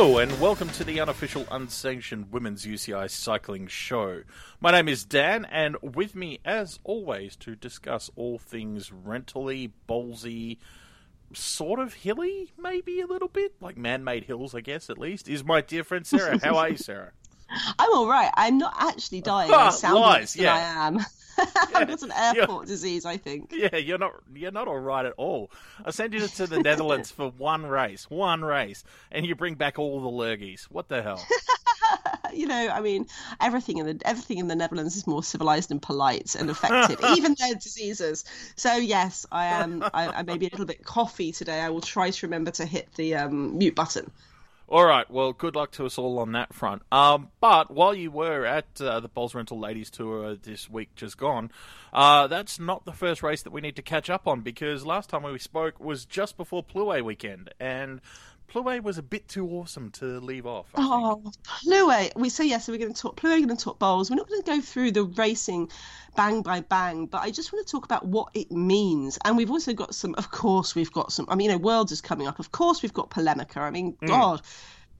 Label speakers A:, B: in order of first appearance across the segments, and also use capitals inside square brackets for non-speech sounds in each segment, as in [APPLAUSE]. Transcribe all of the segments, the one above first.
A: Hello, and welcome to the unofficial, unsanctioned Women's UCI Cycling Show. My name is Dan, and with me, as always, to discuss all things rentally, ballsy, sort of hilly, maybe a little bit, like man made hills, I guess, at least, is my dear friend Sarah. How are you, Sarah? [LAUGHS]
B: I'm all right. I'm not actually dying.
A: Ah,
B: I sound
A: lies, yeah.
B: I am. [LAUGHS] I've got an [LAUGHS] airport disease, I think.
A: Yeah, you're not you're not all right at all. I send you to the Netherlands [LAUGHS] for one race, one race, and you bring back all the lurgies. What the hell?
B: You know, I mean, everything in the everything in the Netherlands is more civilized and polite and effective, even their diseases. So yes, I am. I, I may be a little bit coffee today. I will try to remember to hit the um, mute button.
A: All right. Well, good luck to us all on that front. Um, but while you were at uh, the Boels Rental Ladies Tour this week, just gone, uh, that's not the first race that we need to catch up on because last time we spoke was just before Plouay weekend, and Plouay was a bit too awesome to leave off. I.
B: Oh, Plouay. We say yes, so we're going to talk Plouay. We're going to talk Boels. We're not going to go through the racing bang by bang, but I just want to talk about what it means. And we've also got some. Of course, we've got some. I mean, you know, Worlds is coming up. Of course, we've got Polemica. I mean,
A: Mm.
B: God.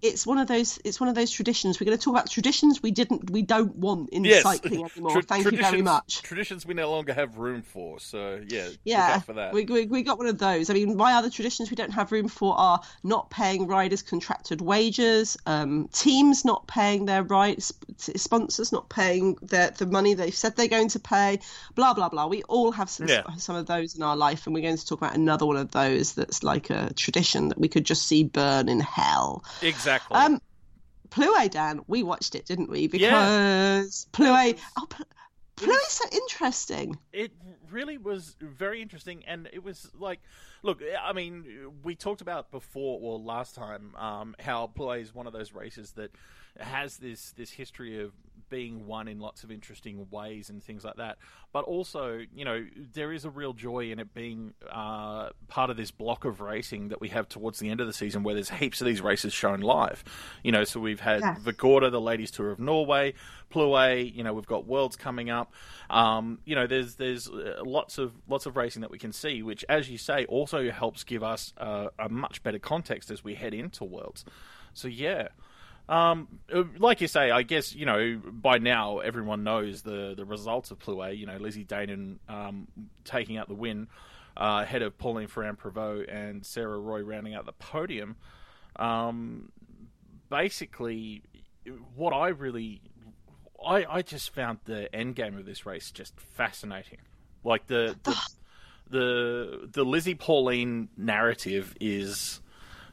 B: It's one of those. It's one of those traditions. We're going to talk about traditions we didn't, we don't want in
A: Yes.
B: cycling [LAUGHS] anymore.
A: Tra-
B: Thank you very much.
A: Traditions we no longer have room for. So yeah,
B: Yeah,
A: for that.
B: we, we we got one of those. I mean, my other traditions we don't have room for are not paying riders contracted wages, um, teams not paying their rights, sponsors not paying their the money they've said they're going to pay, blah blah blah. We all have some
A: Yeah.
B: some of those in our life, and we're going to talk about another one of those that's like a tradition that we could just see burn in hell.
A: Exactly.
B: Um, Plouay, Dan, we watched it, didn't we? Because Plouay, oh, Pl- Plouay's so interesting.
A: it really was very interesting and it was like look i mean we talked about before or last time um, how Plouay is one of those races that has this this history of being won in lots of interesting ways and things like that but also you know there is a real joy in it being uh, part of this block of racing that we have towards the end of the season where there's heaps of these races shown live you know so we've had
B: Yeah.
A: Vårgårda, the ladies tour of Norway, Plouay. You know, we've got Worlds coming up. Um, you know, there's there's uh, lots of lots of racing that we can see, which, as you say, also helps give us uh, a much better context as we head into Worlds. So yeah. Um, uh, like you say, I guess you know by now everyone knows the the results of Plouay. You know, Lizzie Deignan um, taking out the win uh, ahead of Pauline Ferrand Prevot and Sarah Roy rounding out the podium. Um, basically, what I really, I, I just found the end game of this race just fascinating. Like the the [SIGHS] the, the Lizzie Pauline narrative is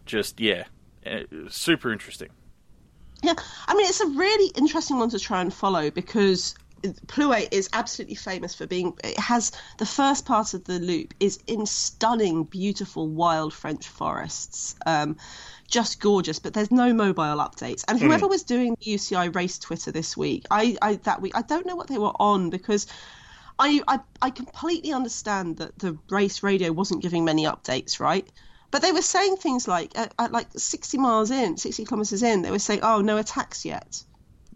A: just yeah, uh, super interesting.
B: Yeah, I mean it's a really interesting one to try and follow because Plouay is absolutely famous for being. It has the first part of the loop is in stunning, beautiful, wild French forests. Um, just gorgeous, but there's no mobile updates. And whoever was doing the UCI race Twitter this week, I, I that week, I don't know what they were on because I, I I completely understand that the race radio wasn't giving many updates, right? But they were saying things like at, at like 60 miles in, 60 kilometers in, they were saying, "Oh, no attacks yet."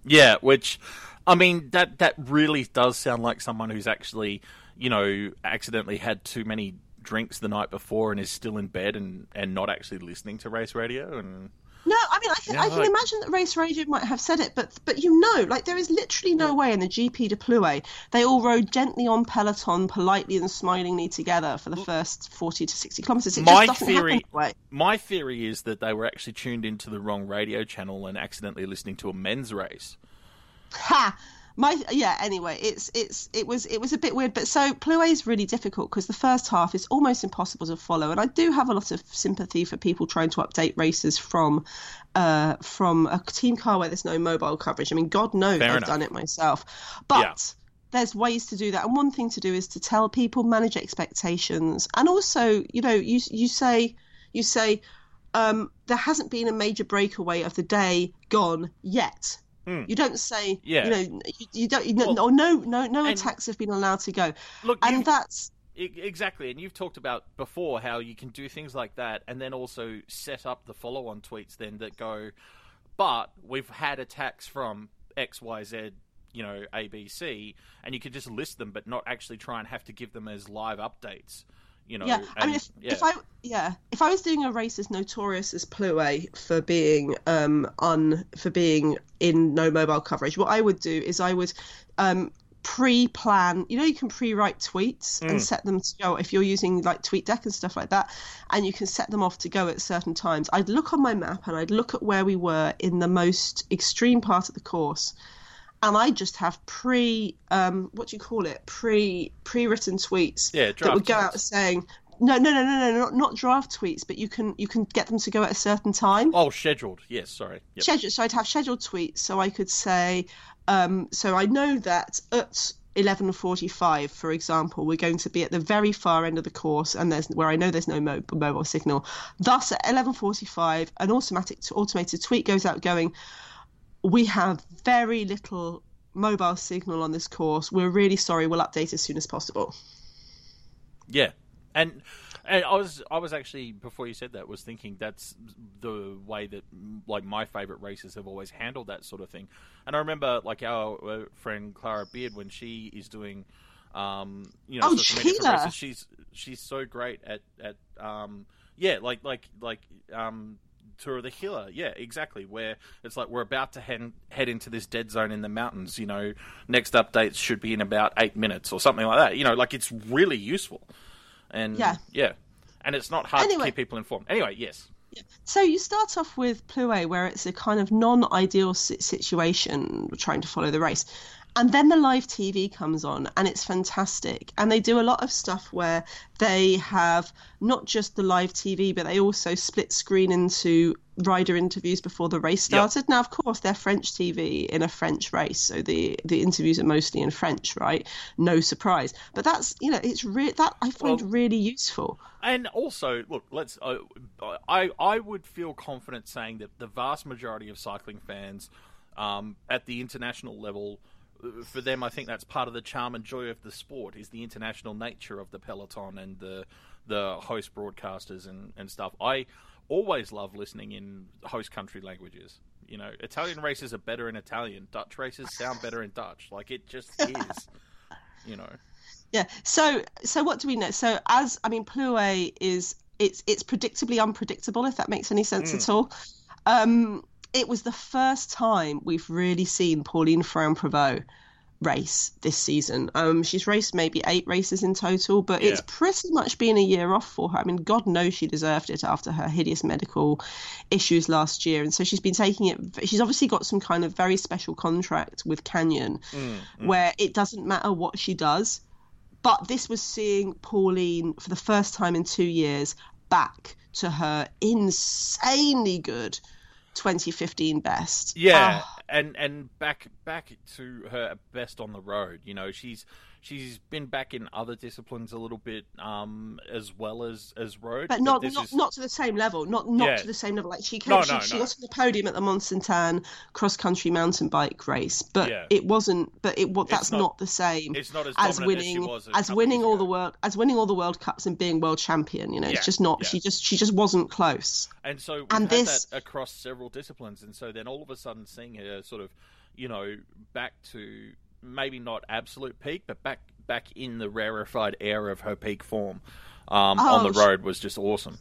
A: Yeah, which I mean that that really does sound like someone who's actually you know accidentally had too many drinks the night before and is still in bed and and not actually listening to race radio and
B: No, I mean, I can,
A: Yeah,
B: I can
A: like-
B: imagine that race radio might have said it, but but you know, like there is literally no way in the GP de Plouay they all rode gently on peloton, politely and smilingly together for the mm. first forty to sixty kilometers. It
A: My theory-. My theory is that they were actually tuned into the wrong radio channel and accidentally listening to a men's race.
B: Ha! My yeah. Anyway, it's it's it was it was a bit weird, but so Plouay is really difficult because the first half is almost impossible to follow, and I do have a lot of sympathy for people trying to update races from uh from a team car where there's no mobile coverage. I mean, God knows
A: Fair
B: I've
A: enough.
B: done it myself, but.
A: Yeah.
B: There's ways to do that, and one thing to do is to tell people, manage expectations, and also, you know, you you say you say um, there hasn't been a major breakaway of the day gone yet. Hmm. You don't say.
A: Yeah.
B: you know, you, you don't, you
A: Well,
B: or no, no, no attacks have been allowed to go,
A: Look,
B: and
A: you-
B: that's
A: Exactly, and you've talked about before how you can do things like that, and then also set up the follow-on tweets then that go, but we've had attacks from X, Y, Z, you know, A, B, C, and you could just list them, but not actually try and have to give them as live updates. You know,
B: yeah. I mean, if,
A: yeah.
B: if I yeah, if I was doing a race as notorious as Plouay for being um un for being in no mobile coverage, what I would do is I would um pre-plan you know you can pre-write tweets
A: Mm.
B: and set them to go if you're using like tweetdeck and stuff like that and you can set them off to go at certain times i'd look on my map and i'd look at where we were in the most extreme part of the course and i just have pre um what do you call it pre pre-written tweets
A: Yeah,
B: that would go out saying no no no no no not, not draft tweets but you can you can get them to go at a certain time
A: Oh, scheduled. Yes, sorry. Yep.
B: schedule. So I'd have scheduled tweets. So I could say, um, so I know that at 11:45, for example, we're going to be at the very far end of the course, and there's where I know there's no mo- mobile signal. Thus, at 11:45, an automatic automated tweet goes out going, "We have very little." Mobile signal on this course. We're really sorry. We'll update as soon as possible.
A: Yeah, and and I was I was actually before you said that was thinking that's the way that like my favorite races have always handled that sort of thing. And I remember like our uh, friend Clara Beard when she is doing. Um, you know,
B: Oh,
A: races, she's she's so great at at um, yeah, like like like um, Tour of the Gila, yeah, exactly. Where it's like we're about to head head into this dead zone in the mountains. You know, next updates should be in about eight minutes or something like that. You know, like it's really useful, and
B: Yeah.
A: yeah, and it's not hard to
B: Anyway.
A: keep people informed. Anyway, yes,
B: So you start off with Plouay, where it's a kind of non-ideal situation, trying to follow the race, and then the live TV comes on, and it's fantastic. And they do a lot of stuff where they have not just the live TV, but they also split screen into rider interviews before the race
A: Yep.
B: started. Now, of course, they're French TV in a French race, so the the interviews are mostly in French, right? No surprise. But that's you know, it's re- that I find
A: Well-
B: really useful.
A: And also, look, let's. Uh, I I would feel confident saying that the vast majority of cycling fans, um, at the international level, for them, I think that's part of the charm and joy of the sport is the international nature of the peloton and the the host broadcasters and and stuff. I always love listening in host country languages. You know, Italian races are better in Italian. Dutch races sound better in Dutch. Like it just [LAUGHS] is. you know.
B: Yeah. So so what do we know? So as I mean, Plouay is it's it's predictably unpredictable if that makes any sense at all. Um, it was the first time we've really seen Pauline Ferrand Prevot race this season. Um, she's raced maybe eight races in total, but it's pretty much been a year off for her. I mean, God knows she deserved it after her hideous medical issues last year, and so she's been taking it. She's obviously got some kind of very special contract with Canyon, where it doesn't matter what she does. But this was seeing Pauline for the first time in two years back to her insanely good 2015 best.
A: Yeah,
B: Ah,
A: and and back back to her best on the road. You know, she's she's been back in other disciplines a little bit um, as well as as road,
B: but not not,
A: is-
B: not to the same level. Not not
A: Yeah.
B: to the same level. Like she came,
A: No,
B: she,
A: no,
B: she
A: no.
B: got on the podium at the Anne cross country mountain bike race, but
A: Yeah.
B: it wasn't. But it wa- that's
A: not-
B: not, the same.
A: it's not as
B: as
A: as
B: winning
A: was
B: as winning all
A: ago.
B: the world as winning all the World Cups and being world champion. You know,
A: Yeah,
B: it's just not. She just she just wasn't close.
A: And so
B: And this-
A: that across several disciplines, and so then all of a sudden seeing her sort of, you know, back to maybe not absolute peak, but back back in the rarefied air of her peak form um, on
B: Oh,
A: the
B: she-
A: road was just awesome.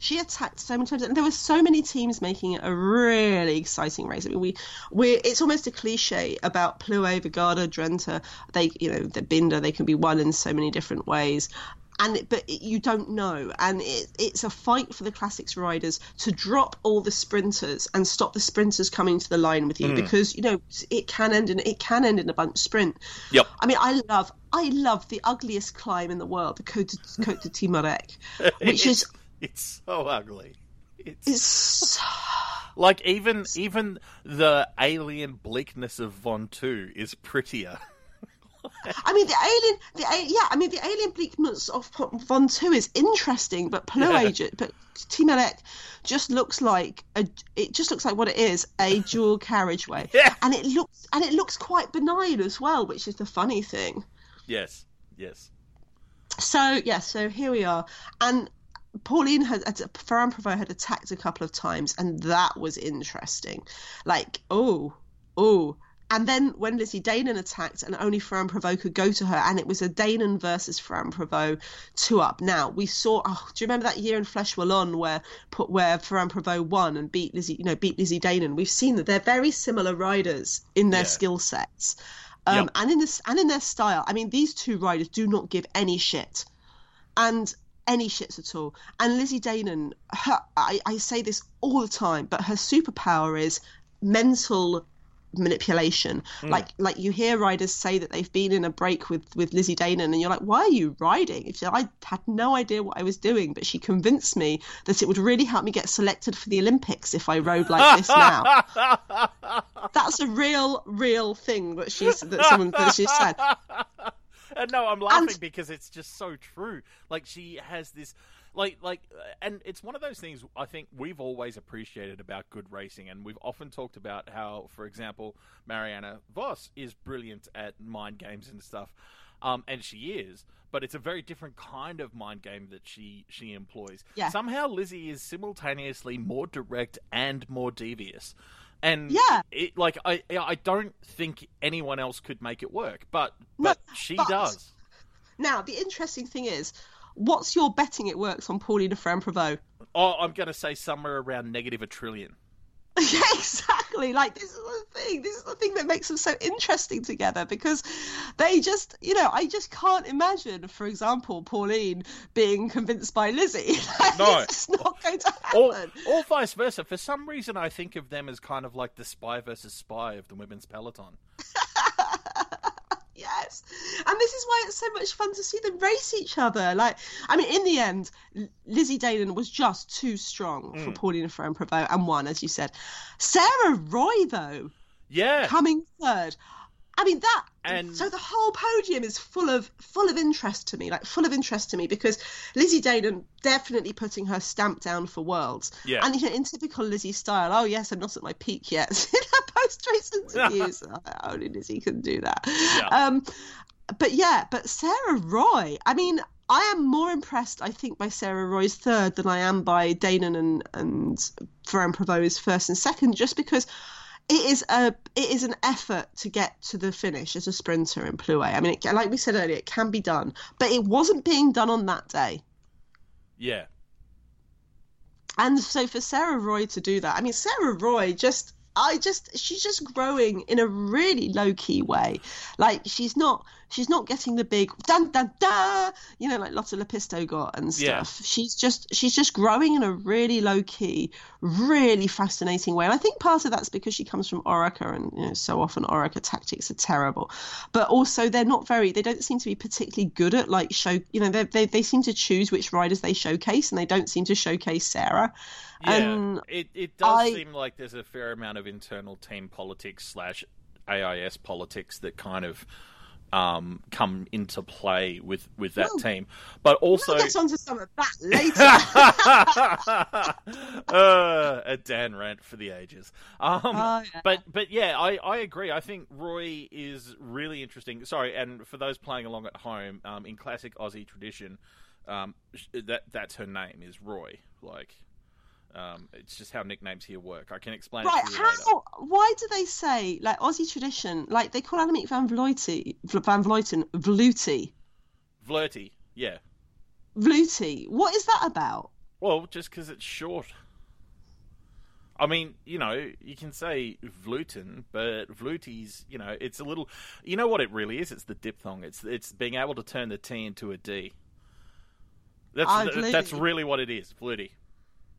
B: she attacked so many times, and there were so many teams making it a really exciting race. I mean, we, we it's almost a cliche about Plouay, Vårgårda, Drenthe. They, you know, the Binda, they can be won in so many different ways. And but you don't know, and it, it's a fight for the classics riders to drop all the sprinters and stop the sprinters coming to the line with you hmm. because you know it can end in it can end in a bunch sprint.
A: Yep.
B: I mean, I love I love the ugliest climb in the world, the Côte de, Côte de [LAUGHS] which is
A: it's so ugly. It's
B: is so [LAUGHS]
A: like even even the alien bleakness of Ventoux is prettier. [LAUGHS]
B: I mean, the alien, the yeah, I mean, the alien bleakness of Ventoux is interesting, but Plouay,
A: Yeah.
B: ju- but Ty Marrec just looks like a, it just looks like what it is, a [LAUGHS] dual carriageway,
A: Yeah.
B: and it looks and it looks quite benign as well, which is the funny thing.
A: yes, yes.
B: So yeah, so here we are, and Pauline had Ferrand Prevot had attacked a couple of times, and that was interesting. Like, oh, oh, And then when Lizzie Deignan attacked, and only Ferrand Prevot could go to her, and it was a Deignan versus Ferrand Prevot two up. Now we saw. Oh, do you remember that year in Flèche Wallonne where put where Ferrand Prevot won and beat Lizzie, you know, beat Lizzie Deignan? We've seen that they're very similar riders in their
A: Yeah.
B: skill sets, um,
A: Yep.
B: and in this and in their style. I mean, these two riders do not give any shit and any shits at all. And Lizzie Deignan, her, I, I say this all the time, but her superpower is mental manipulation. Like like you hear riders say that they've been in a break with with Lizzie Deignan, and you're like, why are you riding? If I had no idea what I was doing, but she convinced me that it would really help me get selected for the Olympics if I rode like this now. [LAUGHS] That's a real real thing that she's that someone that she said. [LAUGHS]
A: Uh, no, I'm laughing
B: And-
A: because it's just so true. Like she has this, like, like, uh, and it's one of those things I think we've always appreciated about good racing, and we've often talked about how, for example, Mariana Vos is brilliant at mind games and stuff, um, and she is. But it's a very different kind of mind game that she she employs.
B: Yeah.
A: Somehow Lizzie is simultaneously more direct and more devious. And
B: Yeah.
A: it, like I, I don't think anyone else could make it work, but
B: No,
A: but she
B: but-
A: does.
B: Now the interesting thing is, what's your betting it works on Paulina Ferrand Prevot?
A: Oh, I'm going to say somewhere around negative a trillion. [LAUGHS]
B: Yeah, exactly. Like this is the thing. This is the thing that makes them so interesting together because they just, you know, I just can't imagine, for example, Pauline being convinced by Lizzie. [LAUGHS] Like,
A: No.
B: it's not going to
A: Or,
B: happen.
A: or vice versa. For some reason, I think of them as kind of like the spy versus spy of the women's peloton.
B: And this is why it's so much fun to see them race each other. Like, I mean, in the end, Lizzie Deignan was just too strong
A: Mm.
B: for Paulina Ferrand Prevot and won, as you said. Sarah Roy, though,
A: Yeah,
B: coming third. I mean that.
A: And-
B: so the whole podium is full of full of interest to me, like full of interest to me, because Lizzie Deignan definitely putting her stamp down for worlds.
A: Yeah.
B: And you know, in typical Lizzie style, oh yes, I'm not at my peak yet. [LAUGHS] in her post-race [LAUGHS] interviews, oh, only Lizzie can do that.
A: Yeah.
B: Um, but yeah, but Sarah Roy, I mean. I am more impressed, I think, by Sarah Roy's third than I am by Deignan and and Ferrand Prevot's first and second, just because it is a it is an effort to get to the finish as a sprinter in Plouay. I mean, it, like we said earlier, it can be done, but it wasn't being done on that day.
A: yeah.
B: And so for Sarah Roy to do that, I mean, Sarah Roy just. I just she's just growing in a really low key way. Like she's not she's not getting the big dun dun dun you know like Lotta Lepisto got and
A: Yeah.
B: stuff. She's just she's just growing in a really low key, really fascinating way. And I think part of that's because she comes from Orica and you know so often Orica tactics are terrible. But also they're not very they don't seem to be particularly good at like show you know they they, they seem to choose which riders they showcase and they don't seem to showcase Sarah.
A: Yeah,
B: And
A: it it does
B: I-
A: seem like there's a fair amount of internal team politics slash AIS politics that kind of um, come into play with with that
B: Well,
A: team, but also
B: We'll get onto some of that [LAUGHS] later. [LAUGHS]
A: uh, a Dan rant for the ages. Um,
B: Oh, yeah.
A: But but yeah, I, I agree. I think Roy is really interesting. Sorry, and for those playing along at home, um, in classic Aussie tradition, um, that that's her name is Roy. Like, um, it's just how nicknames here work. I can explain
B: right,
A: it to you later.
B: how? Why do they say like Aussie tradition? Like they call Annemiek van Vleuten, van Vleuten, Vluty,
A: Flirty, yeah.
B: Vluty. What is that about?
A: Well, just because it's short. I mean, you know, you can say Vluten, but Vluty's, you know, it's a little. You know what it really is? It's the diphthong. It's it's being able to turn the T into a D. That's th- that's really what it is, Vluty.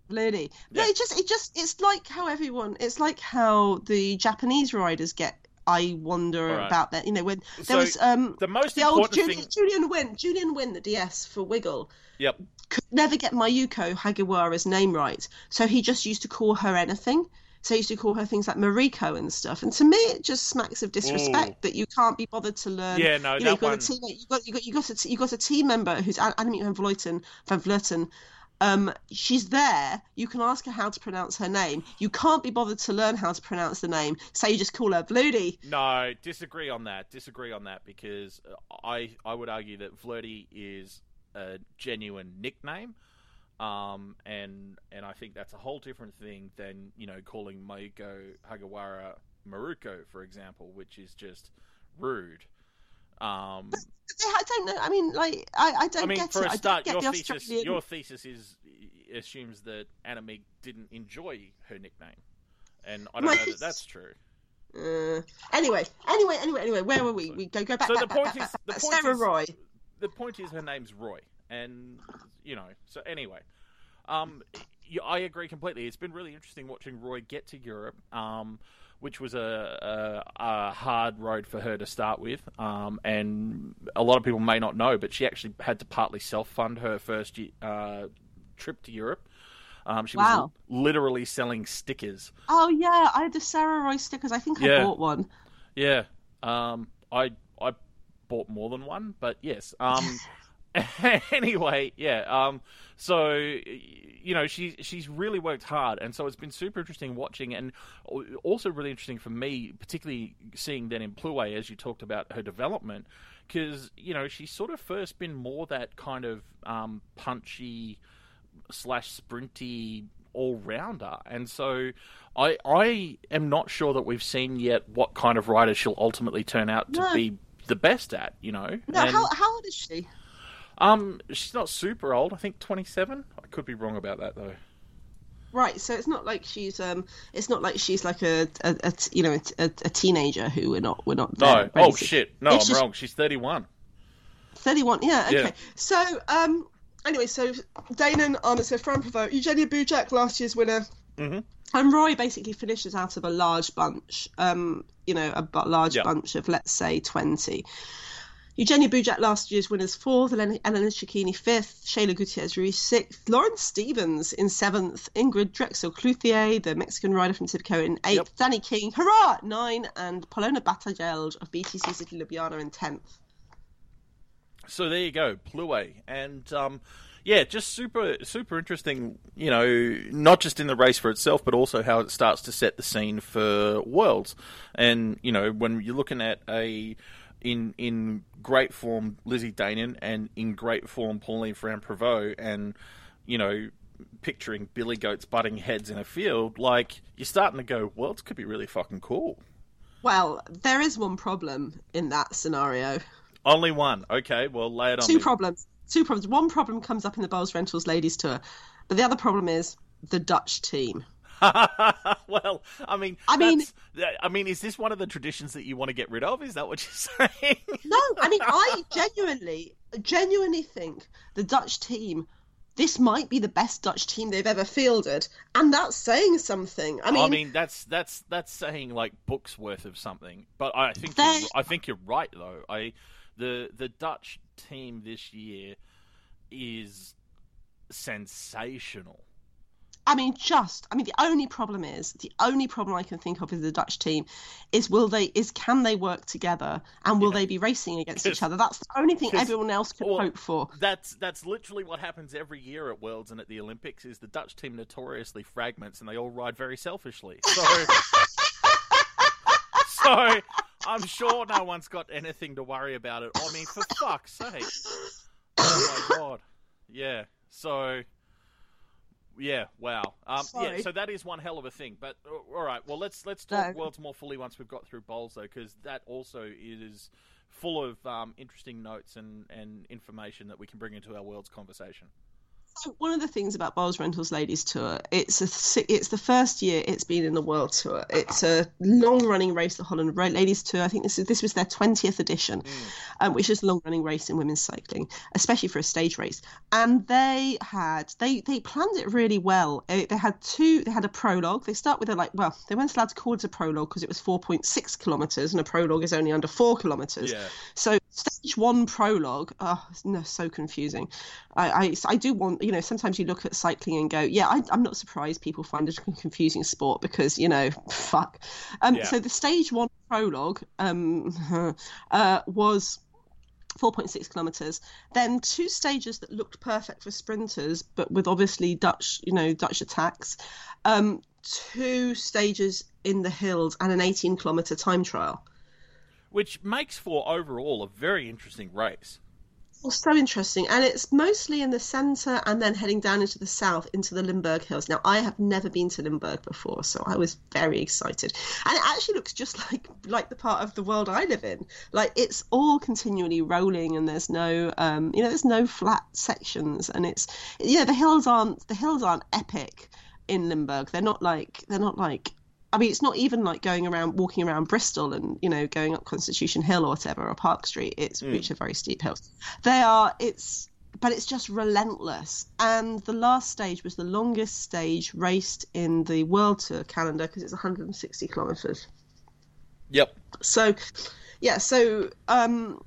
B: No,
A: Yeah.
B: it just it just it's like how everyone. It's like how the Japanese riders get. I wonder
A: right.
B: about that. You know, when there
A: So,
B: was um
A: the most
B: the old Julian,
A: thing.
B: Julian Winn, Julian Winn, the DS for Wiggle.
A: Yep.
B: could never get Mayuko Hagiwara's name right, so he just used to call her anything. So he used to call her things like Mariko and stuff. And to me, it just smacks of disrespect
A: Ooh.
B: that you can't be bothered to learn.
A: Yeah, no,
B: you know,
A: that
B: you've got
A: one-
B: a team, you got you got you got a you got a team member who's Annemiek van Vleuten van Vleuten. Um, she's there. You can ask her how to pronounce her name. You can't be bothered to learn how to pronounce the name, so you just call her Vludi.
A: No, disagree on that. Disagree on that because I I would argue that Flirty is a genuine nickname, um, and and I think that's a whole different thing than you know calling Mayuko Hagiwara Maruko, for example, which is just rude. Um,
B: I don't know. I mean, like, I, I don't
A: I mean,
B: get
A: for
B: it.
A: a start, your
B: the
A: thesis,
B: Australian...
A: your thesis is assumes that Annemiek didn't enjoy her nickname, and I don't
B: My
A: know that that's true.
B: Uh, anyway, anyway, anyway, anyway. Where were we? We go go back.
A: So
B: back,
A: the
B: back,
A: point
B: back,
A: is- the point
B: Sarah
A: is-
B: Roy.
A: the point is her name's Roy, and you know. So anyway, um, I agree completely. It's been really interesting watching Roy get to Europe, um, which was a, a, a hard road for her to start with, um, and a lot of people may not know, but she actually had to partly self-fund her first uh, trip to Europe. Um, she
B: Wow.
A: was literally selling stickers.
B: Oh yeah, I had the Sarah Roy stickers. I think I
A: Yeah.
B: bought one.
A: Yeah. Um, I I bought more than one, but yes. [LAUGHS] [LAUGHS] Anyway, yeah. Um, so you know, she she's really worked hard, and so it's been super interesting watching, and also really interesting for me, particularly seeing then in Plouay as you talked about her development, because you know she's sort of first been more that kind of um, punchy slash sprinty all rounder, and so I I am not sure that we've seen yet what kind of rider she'll ultimately turn out to
B: No.
A: be the best at. You know,
B: No,
A: And,
B: how how old is she?
A: Um, she's not super old. I think twenty seven. I could be wrong about that though.
B: Right, so it's not like she's um, it's not like she's like a a you know a, a, a teenager who we're not we're not.
A: No, oh shit, no,
B: It's
A: I'm
B: just-
A: wrong. She's thirty one.
B: 31 yeah okay
A: Yeah.
B: so um anyway so Deignan on so Ferrand Prevot Eugenia Bujak last year's winner
A: Mhm.
B: and Roy basically finishes out of a large bunch um you know a large
A: Yeah.
B: bunch of let's say 20 Eugenia Bujak last year's winners fourth, Elena, Elena Cecchini fifth, Sheyla Gutierrez Ruiz sixth, Lauren Stephens in seventh, Ingrid Drexel Clouthier, the Mexican rider from Tibco in eighth,
A: Yep.
B: Dani King, hurrah, nine, and Polona Batagelj of BTC City Ljubljana in tenth.
A: So there you go, Plouay, and um, yeah, just super super interesting. You know, not just in the race for itself, but also how it starts to set the scene for Worlds. And you know, when you're looking at a in in great form Lizzie Deignan and in great form Pauline Ferrand Prevot, and you know. Picturing billy goats butting heads in a field, like you're starting to go, Worlds could be really fucking cool.
B: Well, there is one problem in that scenario.
A: Only one, okay. Well, lay it on
B: Two
A: me.
B: problems. Two problems. One problem comes up in the Boels Rentals Ladies Tour, but the other problem is the Dutch team. [LAUGHS]
A: well, I mean,
B: I mean-
A: I mean, is this one of the traditions that you want to get rid of? Is that what you're [LAUGHS] saying?
B: No, I mean, I genuinely, genuinely think the Dutch team. This might be the best Dutch team they've ever fielded, and that's saying something. I mean,
A: that's that's that's saying like books worth of something. But I think
B: They-
A: I think you're right though. I the the Dutch team this year is sensational.
B: I mean, just. I mean, the only problem is the only problem I can think of with the Dutch team is will they is can they work together and will they be racing against each other? That's the only thing everyone else can
A: well,
B: hope for.
A: That's that's literally what happens every year at Worlds and at the Olympics. Is the Dutch team notoriously fragments and they all ride very selfishly. So, [LAUGHS] so I'm sure no one's got anything to worry about it. I mean, for fuck's sake! Oh my god! Yeah. So. Yeah, wow. Um, yeah, so that is one hell of a thing. But uh, all right, well let's let's talk
B: No.
A: worlds more fully once we've got through Boels though, because that also is full of um, interesting notes and, and information that we can bring into our world's conversation.
B: So one of the things about Boels Rentals Ladies Tour, it's a it's the first year it's been in the World Tour. It's a long running race, the Holland Ladies Tour. I think this is this was their twentieth edition, um, which is a long running race in women's cycling, especially for a stage race. And they had they they planned it really well. Uh, They had two. They had a prologue. They start with a like well, they weren't allowed to call it a prologue because it was four point six kilometers, and a prologue is only under four kilometers.
A: Yeah.
B: So stage one prologue, oh, no, so confusing. I, I, I do want, you know, sometimes you look at cycling and go, yeah, I, I'm not surprised people find it a confusing sport because, you know, [LAUGHS] fuck. Um,
A: Yeah.
B: So the stage one prologue um, [LAUGHS] uh, was 4.6 kilometers. Then two stages that looked perfect for sprinters, but with obviously Dutch, you know, Dutch attacks. Um, two stages in the hills and an 18 kilometer time trial.
A: Which makes for overall a very interesting race.
B: Well, so interesting. And it's mostly in the centre and then heading down into the south into the Limburg Hills. Now, I have never been to Limburg before, so I was very excited. And it actually looks just [LAUGHS] like like the part of the world I live in. Like it's all continually rolling and there's no um, you know, there's no flat sections and it's yeah, the hills aren't the hills aren't epic in Limburg. They're not like they're not like I mean, it's not even like going around, walking around Bristol and you know going up Constitution Hill or whatever or Park Street. It's mm. which are very steep hills. They are. It's but it's just relentless. And the last stage was the longest stage raced in the World Tour calendar because it's 160 kilometers.
A: Yep.
B: So, yeah. So um,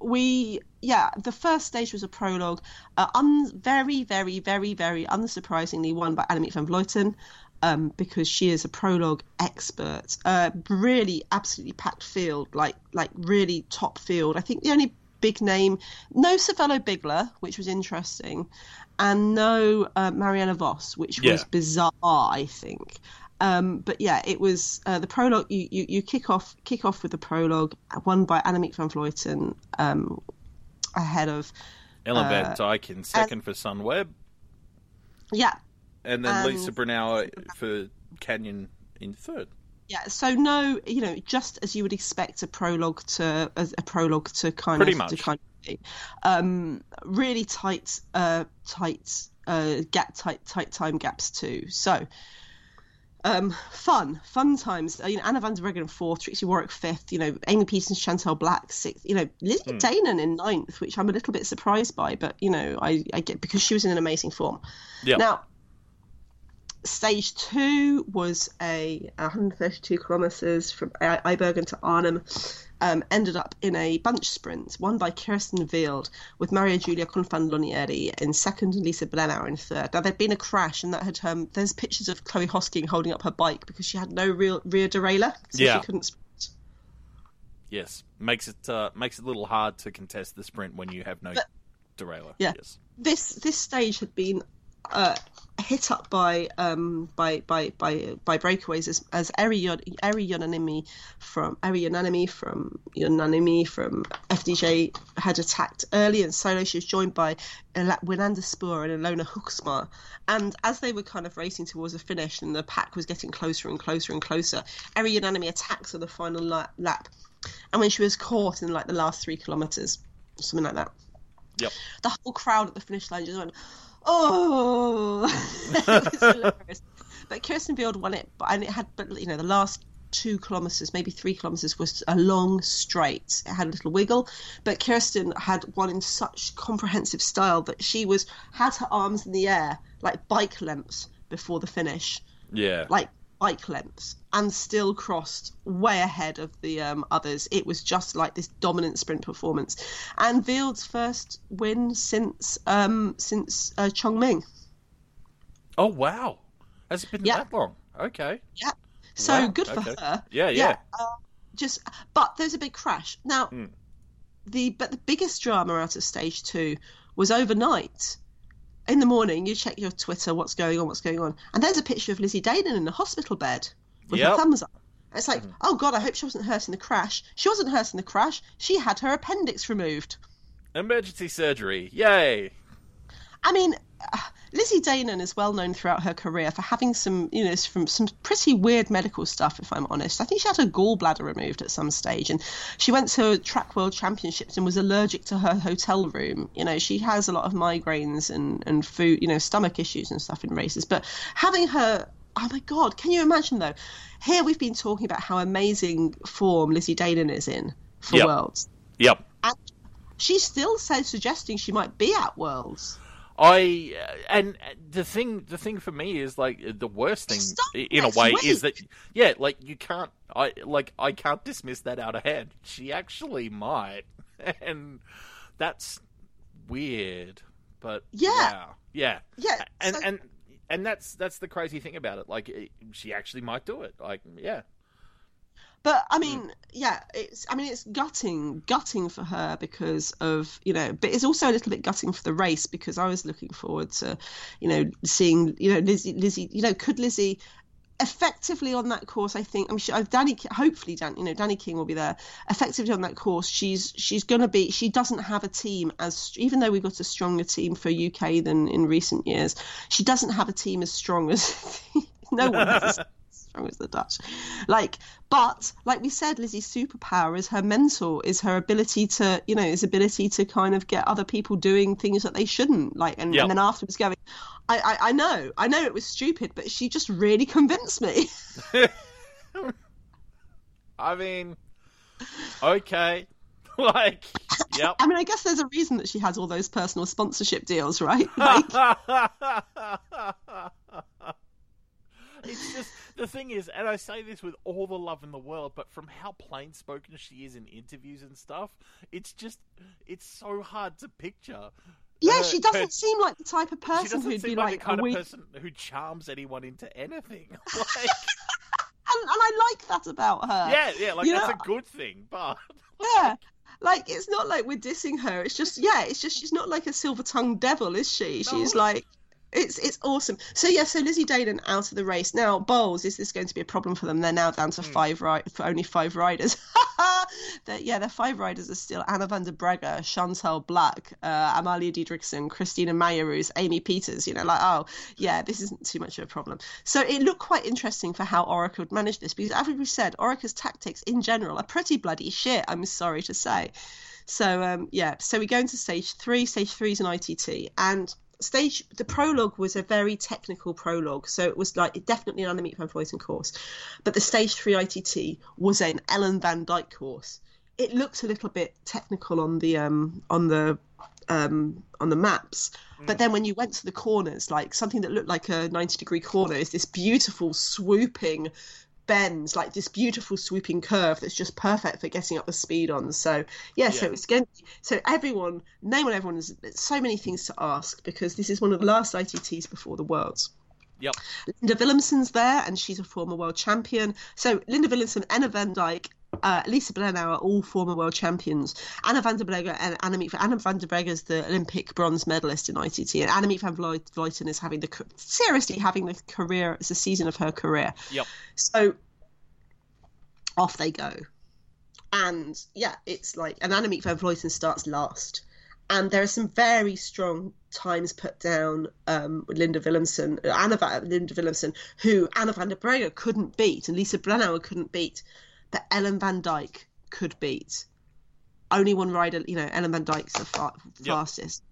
B: we yeah the first stage was a prologue uh, un- very very very very unsurprisingly won by Annemiek van Vleuten um, because she is a prologue expert. Uh, really, absolutely packed field, like like really top field. I think the only big name, no Cervelo Bigler, which was interesting, and no uh, Marianne Vos, which yeah. was bizarre. I think. Um, but yeah, it was uh, the prologue. You, you, you kick off kick off with the prologue, won by Annemiek van Vleuten, um, ahead of
A: Ellen Van uh, Dijk in second and, for Sunweb.
B: Yeah,
A: and then and, Lisa Brennauer for Canyon in third.
B: Yeah, so no, you know, just as you would expect a prologue to a, a prologue to kind Pretty
A: of much.
B: to kind of um, really tight, uh, tight, uh, gap, tight, tight time gaps too. So, um, fun, fun times. Uh, you know, Anna van der Breggen fourth, Trixi Worrack fifth. You know, Amy Peterson, Chantal Blaak sixth. You know, Lizzie mm. Deignan in ninth, which I'm a little bit surprised by, but you know, I, I get because she was in an amazing form.
A: Yeah.
B: Now, Stage two was a 132 kilometres from Eibergen to Arnhem. Um, ended up in a bunch sprint won by Kirsten Wild with Maria Giulia Confalonieri in second and Lisa Brennauer in third. Now there'd been a crash and that had um, there's pictures of Chloe Hosking holding up her bike because she had no real rear derailleur, so yeah. she couldn't sprint.
A: Yes, makes it uh, makes it a little hard to contest the sprint when you have no but, derailleur.
B: Yeah,
A: yes.
B: this this stage had been uh, hit up by um, by by by by breakaways as as Eri Yonamine from Eri Yonamine from Yonamine from FDJ had attacked early and solo. She was joined by Winanda Spoor and Ilona Hoeksma. And as they were kind of racing towards the finish and the pack was getting closer and closer and closer, Eri Yonamine attacks on the final lap. And when she was caught in like the last three kilometers, something like that,
A: yep.
B: the whole crowd at the finish line just went oh, [LAUGHS] [LAUGHS] but Kirsten Wild won it, but and it had, but you know, the last two kilometers, maybe three kilometers, was a long straight. It had a little wiggle, but Kirsten had won in such comprehensive style that she was had her arms in the air like bike lengths before the finish.
A: Yeah,
B: like bike lengths and still crossed way ahead of the um, others. It was just like this dominant sprint performance, and Wild's first win since um, since uh, Chongming.
A: Oh wow! Has it been yeah. that long? Okay.
B: Yeah. So wow. good for okay. her.
A: Yeah, yeah. yeah.
B: Uh, just, but there's a big crash now. Mm. The but the biggest drama out of stage two was overnight in the morning, you check your Twitter, what's going on, what's going on, and there's a picture of Lizzie Deignan in a hospital bed with yep. her thumbs up. And it's like, mm. oh god, I hope she wasn't hurt in the crash. She wasn't hurt in the crash. She had her appendix removed.
A: Emergency surgery, yay!
B: I mean, uh, Lizzie Deignan is well known throughout her career for having some, you know, from some pretty weird medical stuff. If I'm honest, I think she had her gallbladder removed at some stage, and she went to track world championships and was allergic to her hotel room. You know, she has a lot of migraines and and food, you know, stomach issues and stuff in races. But having her, oh my god, can you imagine though? Here we've been talking about how amazing form Lizzie Deignan is in for
A: yep.
B: Worlds.
A: Yep.
B: And she's still suggesting she might be at Worlds.
A: I uh, and uh, the thing the thing for me is like uh, the worst thing Stop in a way is that yeah like you can't I like I can't dismiss that out of hand. She actually might, [LAUGHS] and that's weird. But
B: yeah,
A: wow. yeah,
B: yeah,
A: and so... and and that's that's the crazy thing about it. Like she actually might do it. Like yeah,
B: but I mean, mm. yeah, it's I mean it's gutting, gutting for her because of you know, but it's also a little bit gutting for the race because I was looking forward to, you know, seeing you know Lizzie, Lizzie, you know, could Lizzie effectively on that course, I think I'm sure Dani. Hopefully, Dan, you know, Dani King will be there. Effectively on that course, she's she's going to be. She doesn't have a team as even though we've got a stronger team for UK than in recent years. She doesn't have a team as strong as [LAUGHS] no one has. [LAUGHS] as the Dutch. Like, but like we said, Lizzie's superpower is her mental, is her ability to, you know, his ability to kind of get other people doing things that they shouldn't. Like, and,
A: Yep.
B: and then afterwards going, I, I, I know, I know it was stupid, but she just really convinced me. [LAUGHS] [LAUGHS]
A: I mean, okay, [LAUGHS] like, yep.
B: I mean, I guess there's a reason that she has all those personal sponsorship deals, right? Like,
A: it's just the thing is, and I say this with all the love in the world, but from how plain spoken she is in interviews and stuff, it's just it's so hard to picture.
B: yeah,
A: her-
B: she doesn't seem like the type of person who'd be
A: like,
B: like,
A: the kind of person who charms anyone into anything. [LAUGHS] [LAUGHS] Like,
B: and, and I like that about her.
A: yeah, yeah, like
B: You
A: that's
B: know,
A: a good thing, but [LAUGHS]
B: Yeah. Like it's not like we're dissing her. It's just yeah, it's just she's not like a silver tongued devil, is she? She's like it's it's awesome. So yeah, so Lizzie Deignan out of the race. Now, Boels, is this going to be a problem for them? They're now down to five right for only five riders. [LAUGHS] That yeah, their five riders are still Anna van der Breggen, Chantal Blaak, uh, Amalie Dideriksen, Christine Majerus, Amy Pieters. You know, like oh yeah, this isn't too much of a problem. So it looked quite interesting for how Orica would manage this because, as we said, Orica's tactics in general are pretty bloody shit. I'm sorry to say. So um, yeah, so we go into stage three. Stage three is an ITT, and stage the prologue was a very technical prologue, so it was like definitely an Annemiek van Vleuten course, but the stage three ITT was an Ellen Van Dijk course. It looked a little bit technical on the um, on the um, on the maps, but then when you went to the corners, like something that looked like a ninety degree corner is this beautiful swooping bends like this beautiful swooping curve that's just perfect for getting up the speed on. So yeah, so it's going so everyone name on everyone is so many things to ask because this is one of the last ITTs before the worlds.
A: Yep,
B: Linda Villumsen's there and she's a former world champion. So Linda Villumsen Anna Van Dijk uh, Lisa Brennauer, all former world champions. Anna van der Breggen and Annemiek Anna van der Breggen is the Olympic bronze medalist in ITT, and Annemiek van Vleut- Vleuten is having the seriously having the career. It's the season of her career.
A: yep.
B: So off they go. And yeah, it's like and Annemiek van Vleuten starts last. And there are some very strong times put down um, with Linda Villumsen, Anna Linda Villumsen, who Anna van der Breggen couldn't beat and Lisa Brennauer couldn't beat, but Ellen van Dijk could beat. Only one rider, you know, Ellen van Dijk's the
A: Yep.
B: fastest.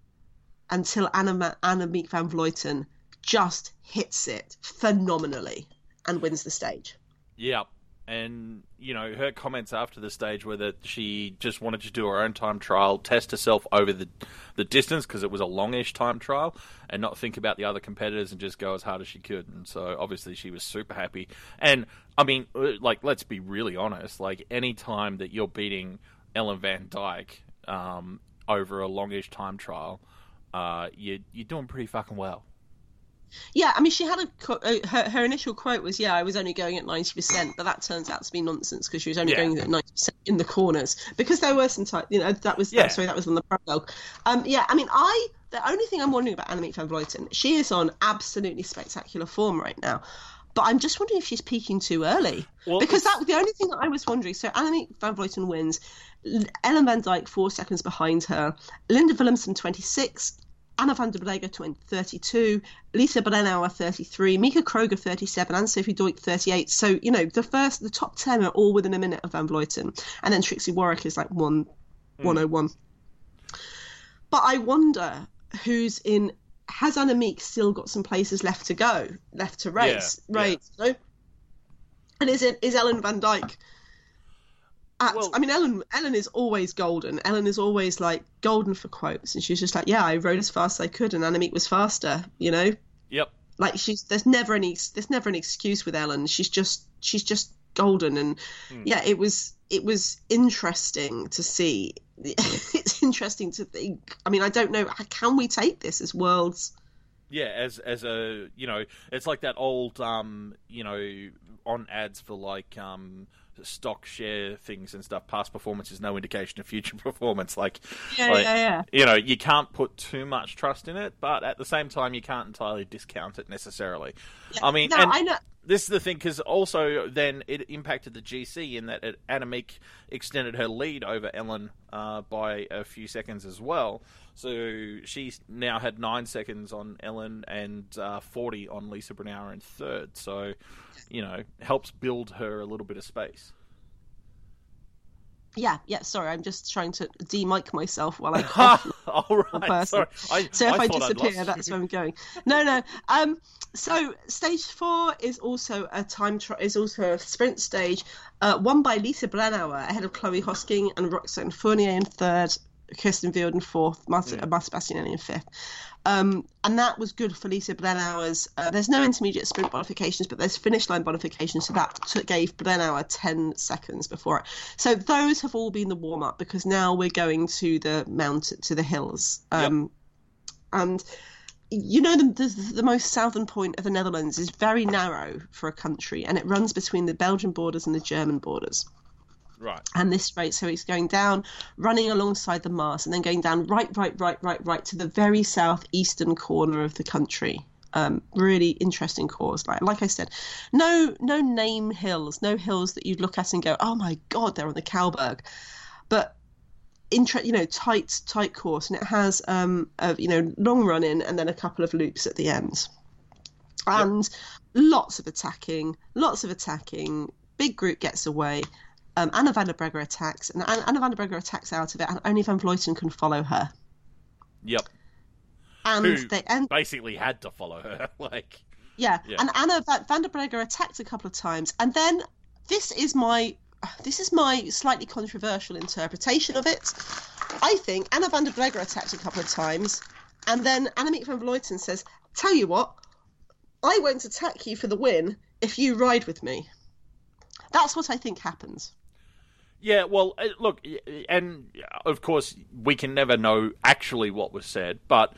B: Until Anna Ma- Annemiek van Vleuten just hits it phenomenally and wins the stage.
A: Yeah, and you know her comments after the stage were that she just wanted to do her own time trial, test herself over the the distance because it was a longish time trial, and not think about the other competitors and just go as hard as she could. And so obviously she was super happy. And I mean, uh, like let's be really honest, like any time that you're beating Ellen Van Dijk um, over a longish time trial, uh, you you're doing pretty fucking well.
B: Yeah, I mean, she had a uh, her her initial quote was, "Yeah, I was only going at ninety percent," but that turns out to be nonsense because she was only
A: Yeah.
B: going at ninety percent in the corners because there were some type. You know, that was
A: Yeah.
B: sorry, that was on the prologue. Um, yeah, I mean, I the only thing I'm wondering about Annemiek van Vleuten, she is on absolutely spectacular form right now. But I'm just wondering if she's peaking too early.
A: Well,
B: because that the only thing that I was wondering. So Annemiek van Vleuten wins, Ellen van Dijk four seconds behind her, Linda Villumsen 26, Anna van der Breggen 20, 32, Lisa Brennauer 33, Mieke Kroger 37, and Sophie Deutsch 38. So you know the first, the top ten are all within a minute of Van Vleuten, and then Trixi Worrack is like one, hmm. 101. But I wonder who's in. Has Annemiek still got some places left to go, left to race,
A: Yeah,
B: right? No. And is it is Ellen Van Dijk? At,
A: Well-
B: I mean, Ellen Ellen is always golden. Ellen is always like golden for quotes, and she's just like, yeah, I rode as fast as I could, and Annemiek was faster. You know,
A: Yep.
B: like she's there's never any there's never an excuse with Ellen. She's just she's just golden, and yeah, it was it was interesting to see. [LAUGHS] it's interesting to think. I mean, I don't know. Can we take this as worlds?
A: Yeah, as as a you know, it's like that old um you know on ads for like um stock share things and stuff. Past performance is no indication of future [LAUGHS] performance. Like,
B: Yeah,
A: like,
B: yeah, yeah.
A: You know, you can't put too much trust in it, but at the same time, you can't entirely discount it necessarily. I mean,
B: no,
A: and
B: I know.
A: this is the thing because also then it impacted the GC in that it, Annemiek extended her lead over Ellen uh, by a few seconds as well. So she now had nine seconds on Ellen and uh, 40 on Lisa Brennauer in third. So, you know, helps build her a little bit of space.
B: Yeah, yeah. Sorry, I'm just trying to de-mic myself while I. [LAUGHS]
A: All right. Sorry. I,
B: so if
A: I,
B: I, disappear, that's where I'm going. No, no. Um, so stage four is also a time tri- is also a sprint stage, uh, won by Lisa Brennauer ahead of Chloe Hosking and Roxane Fournier in third, Kirsten Wild in fourth, Marta,
A: Mm.
B: Marta Bastianelli in fifth. Um, and that was good for Lisa Brennauer's. Uh, there's no intermediate sprint bonifications, but there's finish line bonifications, so that gave Brennauer 10 seconds before it. So those have all been the warm up because now we're going to the mountain, to the hills. Um, And you know, the, the, the most southern point of the Netherlands is very narrow for a country, and it runs between the Belgian borders and the German borders
A: Right.
B: and this straight so it's going down running alongside the Maas and then going down right right right right right to the very southeastern corner of the country. Um, really interesting course. Like like i said no no name hills no hills that you'd look at and go oh my god they're on the Cauberg but inter- you know tight tight course and it has um a, you know long run in and then a couple of loops at the ends. And lots of attacking lots of attacking. Big group gets away um, Anna van der Breggen attacks, and Anna, van der Breggen attacks out of it, and only Van Vleuten can follow her.
A: Yep.
B: And
A: Who
B: they end,
A: basically had to follow her. [LAUGHS] like,
B: yeah,
A: yeah.
B: and Anna van, van der Breggen attacked a couple of times, and then this is my this is my slightly controversial interpretation of it. I think Anna van der Breggen attacked a couple of times, and then Annemiek van Vleuten says, "Tell you what, I won't attack you for the win if you ride with me." That's what I think happens.
A: Yeah, well, uh, look, and uh, of course, we can never know actually what was said, but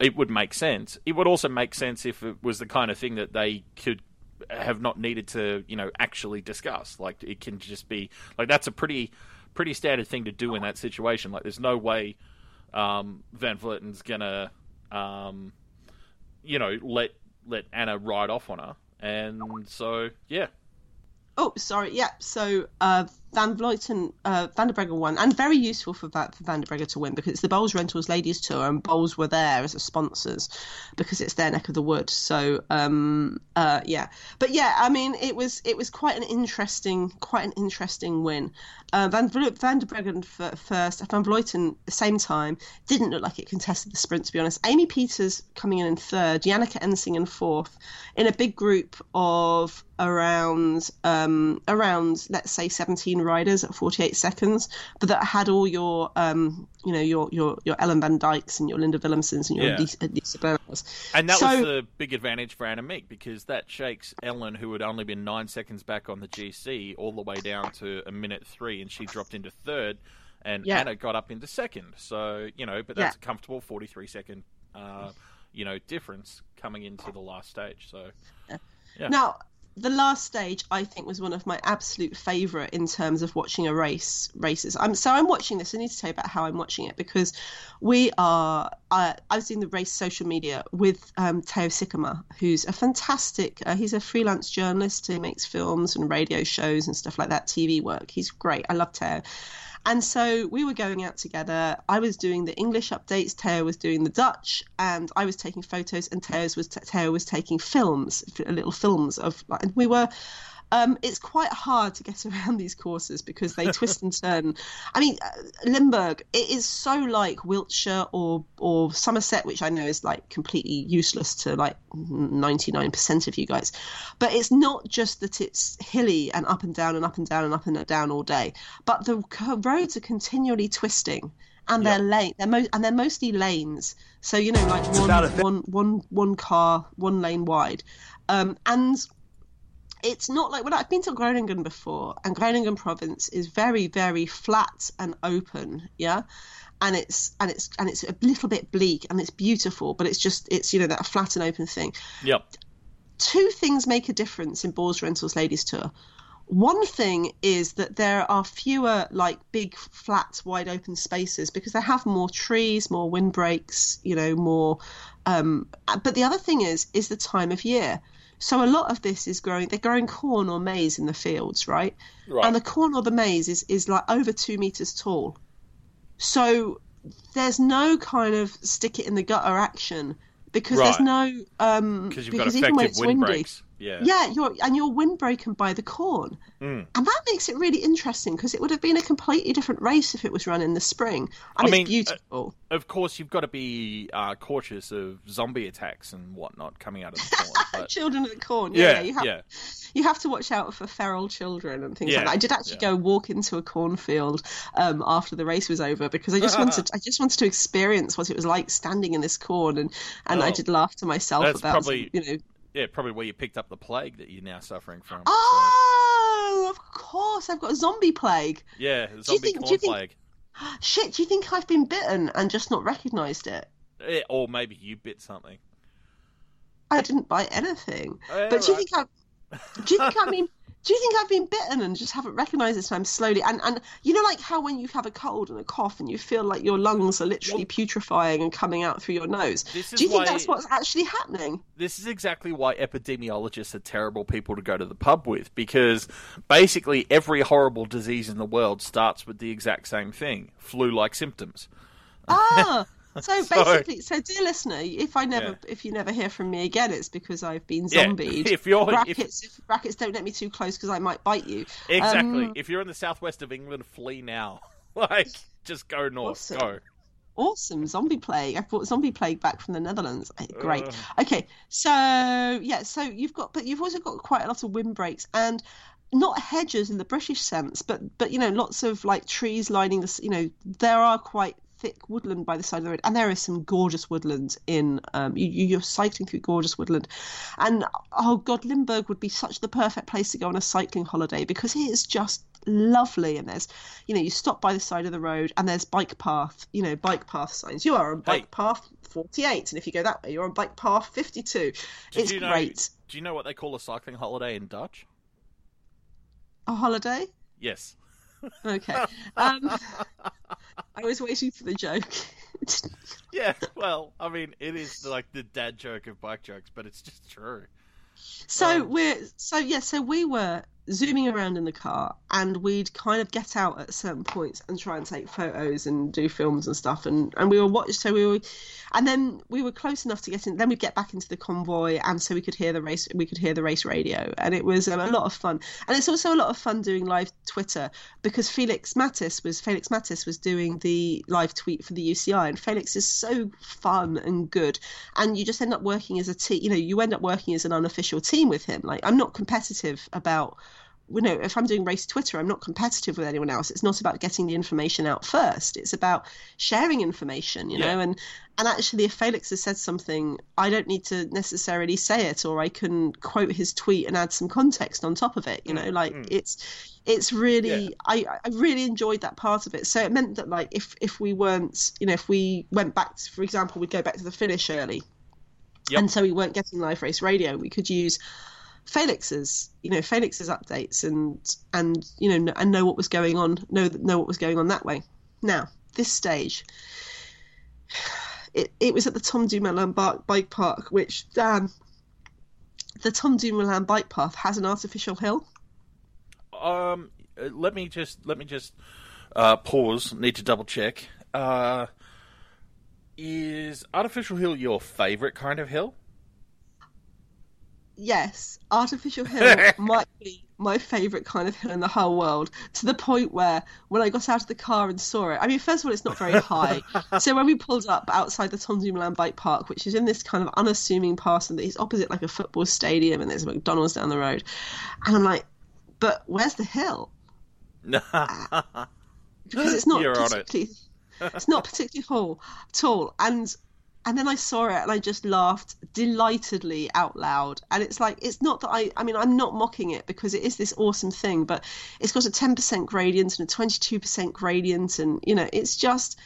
A: it would make sense. It would also make sense if it was the kind of thing that they could have not needed to, you know, actually discuss. Like, it can just be like that's a pretty, pretty standard thing to do in that situation. Like, there's no way um, Van Vleuten's gonna, um, you know, let let Anna ride off on her, and so yeah,
B: Oh, sorry. Yeah. So uh, Van Vleuten, uh, Van der Breggen won, and very useful for, for Van der Breggen to win because it's the Boels Rentals Ladies Tour, and Boels were there as the sponsors because it's their neck of the wood. So um, uh, yeah, but yeah, I mean, it was it was quite an interesting, quite an interesting win. Uh, Van Van der Breggen first, Van Vleuten at the same time didn't look like it contested the sprint to be honest. Amy Pieters coming in in third, Janneke Ensing in fourth, in a big group of around um, around let's say 17 riders at 48 seconds, but that had all your um, you know your your your Ellen Van Dijks and your Linda Villumsens and your
A: Yeah.
B: Lisa, Lisa.
A: And that
B: So-
A: was the big advantage for Annemiek because that shakes Ellen, who had only been nine seconds back on the GC, all the way down to a minute three, and she dropped into third, and
B: Yeah.
A: Anna got up into second. So you know, but that's a comfortable forty-three second, uh, you know, difference coming into the last stage. So Yeah.
B: Now, the last stage I think was one of my absolute favourite in terms of watching a race races. I'm so I'm watching this. I need to tell you about how I'm watching it because we are. Uh, I was doing the race social media with um, Teo Sycamore, who's a fantastic. Uh, he's a freelance journalist who makes films and radio shows and stuff like that, TV work. He's great. I love Teo. And so we were going out together. I was doing the English updates. Teo was doing the Dutch, and I was taking photos. And Teo's was Teo was taking films, little films of. And we were. Um, it's quite hard to get [LAUGHS] around these courses because they twist and turn. I mean, uh, Limburg, it is so like Wiltshire or or Somerset, which I know is like completely useless to like 99% of you guys. But it's not just that it's hilly and up and down and up and down and up and down all day, but the roads are continually twisting. And they're lane, they're mo- and they're mostly lanes. So you know, like one,
C: about a thi-
B: one, one, one car, one lane wide, um, and it's not like when I've been to Groningen before, and Groningen province is very, very flat and open, yeah, and it's and it's and it's a little bit bleak and it's beautiful, but it's just it's you know that flat and open thing.
A: yep,
B: Two things make a difference in Boels Rentals Ladies Tour. One thing is that there are fewer like big flat wide open spaces because they have more trees, more windbreaks, you know, more. Um, but the other thing is is the time of year. So a lot of this is growing. They're growing corn or maize in the fields, right?
A: Right.
B: And the corn or the maize is is like over two meters tall. So there's no kind of stick it in the gutter action because there's no um
A: because
B: even when
A: effective
B: it's
A: wind
B: windy,
A: breaks. Yeah.
B: yeah, you're and you're windbreaking by the corn,
A: Mm.
B: and that makes it really interesting because it would have been a completely different race if it was run in the spring.
A: I mean,
B: it's beautiful.
A: Of course, you've got to be uh, cautious of zombie attacks and whatnot coming out of the corn. [LAUGHS] But
B: children of the corn, yeah,
A: yeah,
B: you have
A: yeah.
B: you have to watch out for feral children and things
A: Yeah,
B: like that. I did actually
A: yeah.
B: go walk into a cornfield um, after the race was over because I just wanted [LAUGHS] I just wanted to experience what it was like standing in this corn and and I
A: Oh.
B: did laugh to myself about
A: probably-
B: you know
A: Yeah, probably where you picked up the plague that you're now suffering from. so-
B: oh of course I've got a zombie plague.
A: yeah,
B: you
A: zombie
B: think-
A: corn
B: think-
A: plague. [GASPS]
B: Shit, do you think I've been bitten and just not recognised it?
A: Eh, or maybe you bit something.
B: I didn't bite anything.
A: Eh,
B: But do you
A: right.
B: think I? Do you think I [LAUGHS] mean? Do you think I've been bitten and just haven't recognised it? And I'm slowly and and you know like how when you have a cold and a cough and you feel like your lungs are literally putrefying and coming out through your nose.
A: This is
B: Do you think
A: why-
B: that's what's actually happening?
A: This is exactly why epidemiologists are terrible people to go to the pub with, because basically every horrible disease in the world starts with the exact same thing flu like symptoms.
B: Ah. [LAUGHS] So [LAUGHS] basically, so dear listener, if I never,
A: Yeah.
B: if you never hear from me again, it's because I've been
A: Yeah,
B: zombied.
A: if you're-
B: brackets, if, brackets, don't let me too close because I might bite you.
A: Exactly.
B: Um,
A: if you're in the southwest of England, flee now. [LAUGHS] like, just go north.
B: Awesome.
A: Go.
B: Awesome zombie plague. I brought zombie plague back from the Netherlands. Eh, Great.
A: Ugh.
B: Okay, so yeah, so you've got, but you've also got quite a lot of windbreaks and not hedges in the British sense, but but you know, lots of like trees lining the. You know, there are quite thick woodland by the side of the road, and there is some gorgeous woodland in. Um, you, you're cycling through gorgeous woodland, and oh god, Limburg would be such the perfect place to go on a cycling holiday because it is just lovely and there's you know you stop by the side of the road and there's bike path you know bike path signs you are on bike
A: Hey.
B: path 48 and if you go that way you're on bike path 52
A: Did
B: it's
A: you know,
B: great
A: Do you know what they call a cycling holiday in Dutch?
B: a holiday
A: Yes. [LAUGHS]
B: okay um i was waiting for the joke [LAUGHS]
A: Yeah, well, I mean, it is like the dad joke of bike jokes, but it's just true.
B: So
A: Um,
B: we're so yeah, so we were zooming around in the car and we'd kind of get out at certain points and try and take photos and do films and stuff and, and we were watched so we were and then we were close enough to get in then we'd get back into the convoy and so we could hear the race we could hear the race radio and it was um, a lot of fun. And it's also a lot of fun doing live twitter because felix mattis was felix mattis was doing the live tweet for the uci and felix is so fun and good and you just end up working as a team you know you end up working as an unofficial team with him. Like i'm not competitive about you know, if I'm doing race Twitter, I'm not competitive with anyone else. It's not about getting the information out first. It's about sharing information, you know.
A: Yeah.
B: And and actually, if Felix has said something, I don't need to necessarily say it, or I can quote his tweet and add some context on top of it. You mm, know, like mm. it's it's really
A: Yeah.
B: I I really enjoyed that part of it. So it meant that like if if we weren't, you know, if we went back, to, for example, we'd go back to the finish early,
A: Yep.
B: and so we weren't getting live race radio, we could use Felix's, you know, Felix's updates and and you know and know what was going on, know know what was going on that way. Now this stage, it it was at the Tom Dumoulin bike park, which Dan, the Tom Dumoulin bike path has an artificial hill.
A: Um, let me just let me just uh, pause. Need to double check. Uh, is artificial hill your favorite kind of hill?
B: Yes, artificial hill [LAUGHS] might be my favourite kind of hill in the whole world. To the point where when I got out of the car and saw it, I mean, first of all, it's not very high. [LAUGHS] so when we pulled up outside the Tom Bike Park, which is in this kind of unassuming part, and it's opposite like a football stadium, and there's a McDonald's down the road, and I'm like, but where's the hill? [LAUGHS] Because it's not
A: You're on it.
B: particularly, it's not particularly tall, tall, and and then I saw it and I just laughed delightedly out loud. And it's like it's not that I I mean I'm not mocking it because it is this awesome thing, but it's got a 10% gradient and a 22% gradient and you know, it's just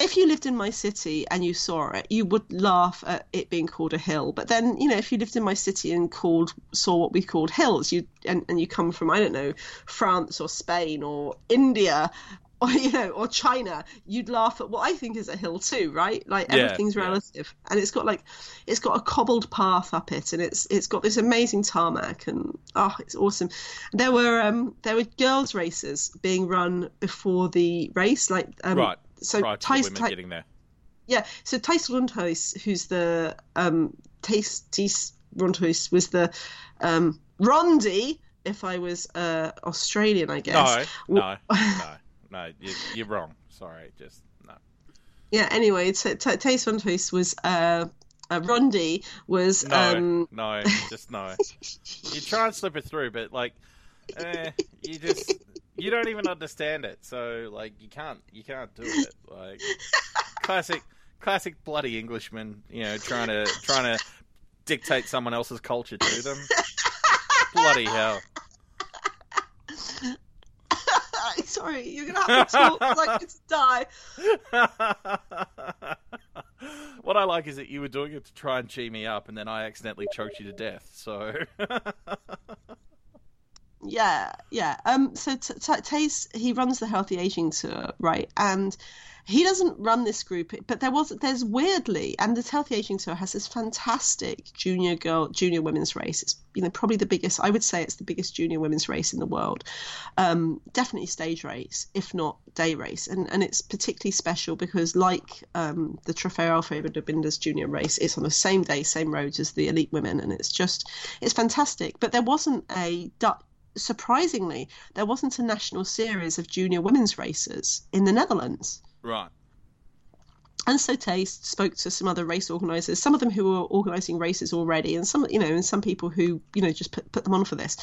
B: if you lived in my city and you saw it, you would laugh at it being called a hill. But then, you know, if you lived in my city and called saw what we called hills, you and, and you come from I don't know France or Spain or India, [LAUGHS] or you know, or China, you'd laugh at what I think is a hill too, right? Like
A: Yeah,
B: everything's
A: yeah.
B: relative, and it's got like it's got a cobbled path up it, and it's it's got this amazing tarmac, and oh, it's awesome. There were um there were girls races being run before the race, like um,
A: right.
B: So
A: Prior
B: Thijs-
A: women
B: Thij-
A: getting there.
B: yeah, so Thijs Rondhuis, who's the um Thijs Thijs Rondhuis was the um Rondi, if I was uh Australian, I guess.
A: No, no, no, [LAUGHS] no. You, you're wrong. Sorry, just no.
B: Yeah. Anyway, t- t- Thijs Rondhuis was uh, uh Rondi was
A: No,
B: um
A: no, [LAUGHS] just no. You try and slip it through, but like, eh, you just you don't even understand it. So like, you can't you can't do it. Like, classic classic bloody Englishman. You know, trying to trying to dictate someone else's culture to them. bloody hell.
B: Sorry, you're gonna have to talk 'cause I could die. [LAUGHS]
A: what I like is that you were doing it to try and cheer me up, and then I accidentally choked you to death. So, [LAUGHS]
B: Yeah, yeah. Um, so T- T- Tace he runs the healthy aging tour, right? And he doesn't run this group, but there was there's weirdly, and this healthy aging tour has this fantastic junior girl, junior women's race. It's you know probably the biggest. I would say it's the biggest junior women's race in the world. Um, definitely stage race, if not day race, and and it's particularly special because like um, the Trofeo Alfredo de Bindas junior race, it's on the same day, same roads as the elite women, and it's just it's fantastic. But there wasn't a Dutch surprisingly, there wasn't a national series of junior women's races in the Netherlands.
A: Right.
B: And so Thijs spoke to some other race organisers, some of them who were organising races already, and some, you know, and some people who, you know, just put, put them on for this.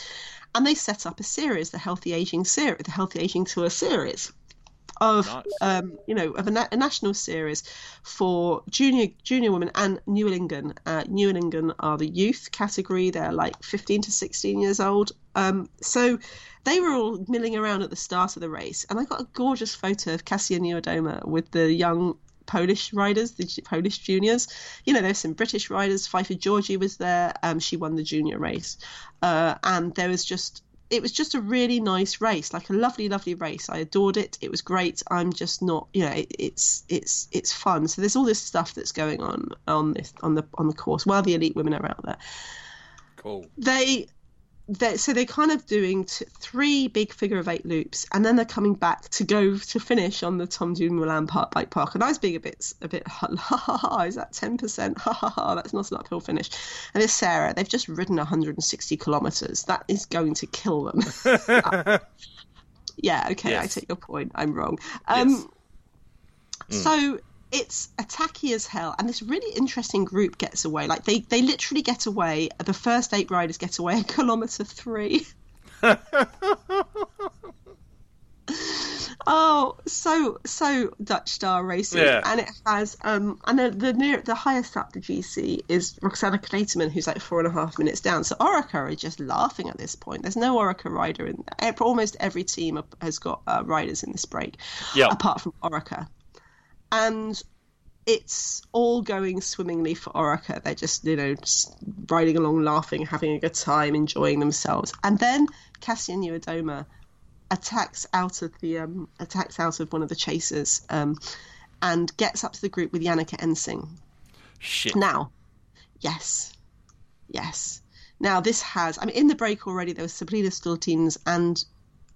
B: And they set up a series, the Healthy Aging series, the Healthy Aging Tour series of,
A: Nice.
B: um, you know, of a, na- a national series for junior junior women and Nieuwelingen. Uh, Nieuwelingen are the youth category; they're like 15 to 16 years old. Um, so they were all milling around at the start of the race, and I got a gorgeous photo of Kasia Niewiadoma with the young Polish riders, the Polish juniors. You know, there's some British riders. Pfeiffer Georgi was there. Um, she won the junior race, uh, and there was just it was just a really nice race, like a lovely, lovely race. I adored it. It was great. I'm just not, you know, it, it's it's it's fun. So there's all this stuff that's going on on this on the on the course while the elite women are out there
A: Cool.
B: they they so they're kind of doing t- three big figure of eight loops and then they're coming back to go to finish on the Tom Dumoulin Park bike park. And I was being a bit a bit [LAUGHS] ha ha ha is that 10% ha ha ha that's not an uphill finish. And it's Sarah. They've just ridden 160 kilometers. That is going to kill them. [LAUGHS] Yeah okay I take your point. I'm wrong. Um
A: Yes.
B: so it's attacky as hell and this really interesting group gets away. Like they they literally get away the first eight riders get away a [LAUGHS] kilometer three. [LAUGHS] Oh so so dutch star racing.
A: Yeah.
B: and it has um and the, the near the highest up the gc is roxane knetemann who's like four and a half minutes down. So orica are just laughing at this point. There's no orica rider in almost every team has got uh, riders in this break
A: Yeah.
B: apart from orica and it's all going swimmingly for Orica. They're just, you know, just riding along, laughing, having a good time, enjoying themselves. And then Kasia Niewiadoma attacks out of the um, attacks out of one of the chasers um, and gets up to the group with Janneke Ensing.
A: Shit.
B: Now, yes, yes. Now this has, I mean, in the break already there was Sabrina Stultiens and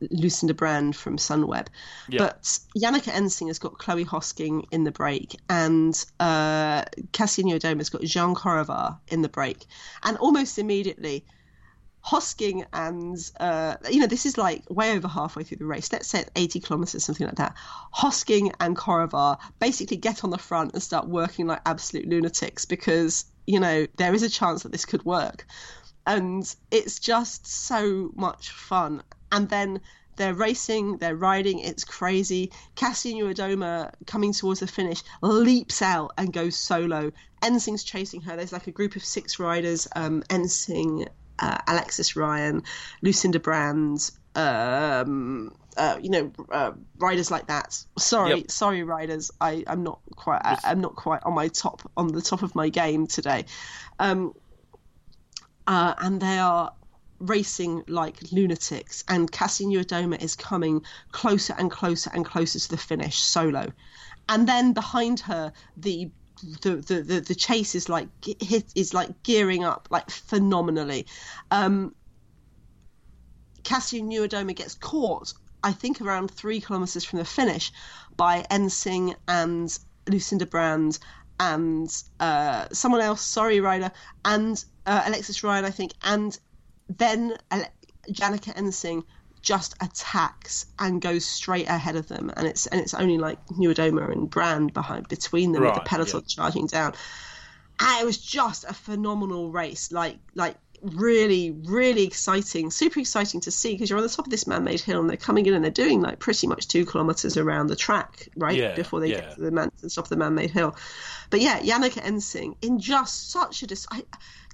B: Lucinda Brand from Sunweb,
A: Yeah.
B: but Janneke Ensing has got Chloe Hosking in the break, and uh, Kasia Niewiadoma has got Jeanne Korevaar in the break, and almost immediately. Hosking and uh, you know this is like way over halfway through the race. Let's say 80 kilometers, something like that. Hosking and Korevaar basically get on the front and start working like absolute lunatics because you know there is a chance that this could work, and it's just so much fun. And then they're racing, they're riding, it's crazy. Cassie Niewiadoma coming towards the finish leaps out and goes solo. Ensing's chasing her. There's like a group of six riders. Um, Ensing, uh, Alexis Ryan, Lucinda Brand, um, uh, you know, uh, riders like that. Sorry,
A: Yep.
B: sorry, riders. I, I'm not quite. I, I'm not quite on my top on the top of my game today. Um, uh, and they are racing like lunatics, and Cassie Niewiadoma is coming closer and closer and closer to the finish solo, and then behind her the the, the, the, the chase is like is like gearing up like phenomenally. Um, Cassie Niewiadoma gets caught, I think, around three kilometers from the finish by Ensing and Lucinda Brand and uh, someone else, sorry, Ryder, and uh, Alexis Ryan, I think, and then uh, Ale- Janneke Ensing just attacks and goes straight ahead of them, and it's and it's only like Niewiadoma and Brand behind between them with the peloton
A: yeah.
B: charging down. And it was just a phenomenal race, like like really really exciting, super exciting to see because you're on the top of this man-made hill and they're coming in and they're doing like pretty much two kilometers around the track, right
A: Yeah,
B: before they
A: yeah.
B: get to the man the top of the man-made hill. But yeah, Janneke Ensing in just such a dis- I,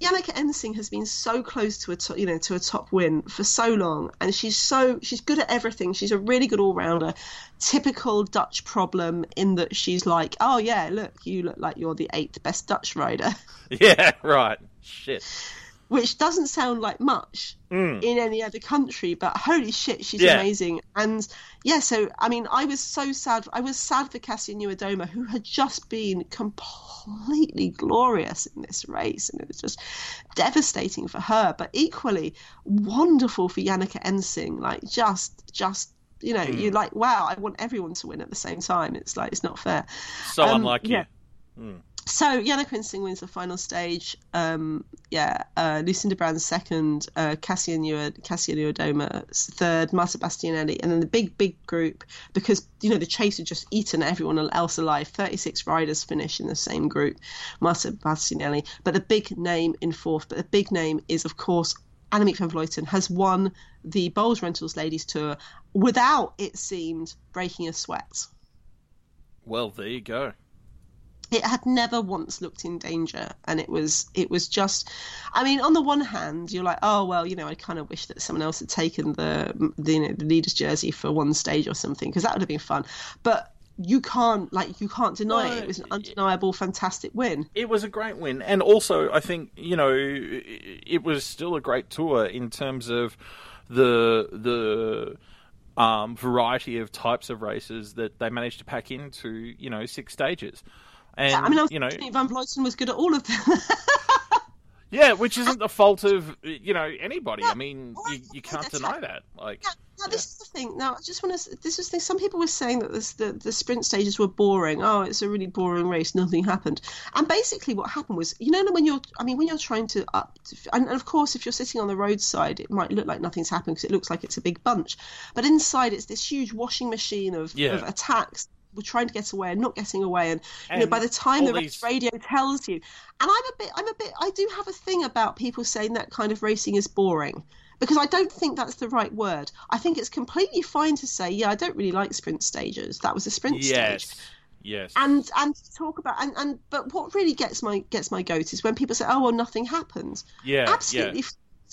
B: Janneke Ensing has been so close to a to, you know to a top win for so long, and she's so she's good at everything. She's a really good all rounder. Typical Dutch problem in that she's like, oh yeah, look, you look like you're the eighth best Dutch rider, [LAUGHS]
A: Yeah, right. Shit.
B: Which doesn't sound like much mm. in any other country, but holy shit, she's
A: Yeah.
B: amazing. And yeah, so I mean, I was so sad. I was sad for Kasia Niewiadoma, who had just been completely glorious in this race, and it was just devastating for her. But equally wonderful for Janneke Ensing. Like just, just you know, you're mm. like, wow, I want everyone to win at the same time. It's like it's not fair.
A: So
B: Um,
A: unlike
B: yeah.
A: you.
B: So Janneke Ensing wins the final stage. Um, yeah, uh, Lucinda Brand second, uh, Kasia Niewiadoma third, Marta Bastianelli, and then the big big group because you know the chase had just eaten everyone else alive. Thirty six riders finish in the same group, Marta Bastianelli, but the big name in fourth. But the big name is of course. Annemiek van Vleuten has won the Boels Rentals Ladies Tour without, it seemed, breaking a sweat
A: Well, there you go.
B: It had never once looked in danger and it was it was just i mean on the one hand you're like oh well you know i kind of wish that someone else had taken the the, you know, the leader's jersey for one stage or something because that would have been fun. But you can't like you can't deny
A: No,
B: it it was an undeniable fantastic win.
A: It was a great win, and also I think you know it was still a great tour in terms of the the um, variety of types of races that they managed to pack into you know six stages, and
B: i mean i was
A: you know
B: van vleuten was good at all of them [LAUGHS]
A: yeah, which isn't the fault of you know anybody. I mean you, you can't deny that. Like
B: Yeah, now this is the thing. Now, I just want to. This is the thing. Some people were saying that this, the the sprint stages were boring. Oh, it's a really boring race. Nothing happened. And basically, what happened was, you know, when you're, I mean, when you're trying to up, and, and of course, if you're sitting on the roadside, it might look like nothing's happened because it looks like it's a big bunch. But inside, it's this huge washing machine of,
A: Yeah.
B: of attacks. We're trying to get away and not getting away, and, you know, by the time the
A: these-
B: radio tells you, and I'm a bit, I'm a bit, I do have a thing about people saying that kind of racing is boring because I don't think that's the right word. I think it's completely fine to say, yeah, I don't really like sprint stages. That was a sprint stage.
A: yes, yes,
B: And and talk about and, and but what really gets my gets my goat is when people say, oh well, nothing happened.
A: yeah,
B: Absolutely.
A: yeah.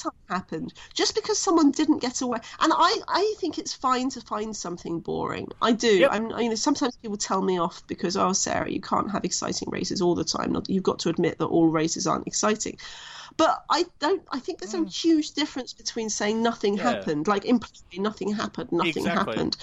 B: Something happened just because someone didn't get away, and I, I think it's fine to find something boring. I do.
A: Yep.
B: I'm, you know, sometimes people tell me off because, oh, Sarah, you can't have exciting races all the time. Not, you've got to admit that all races aren't exciting. But I don't. I think there's a huge difference between saying nothing
A: Mm. Yeah.
B: happened, like implying nothing happened, nothing
A: Exactly.
B: happened.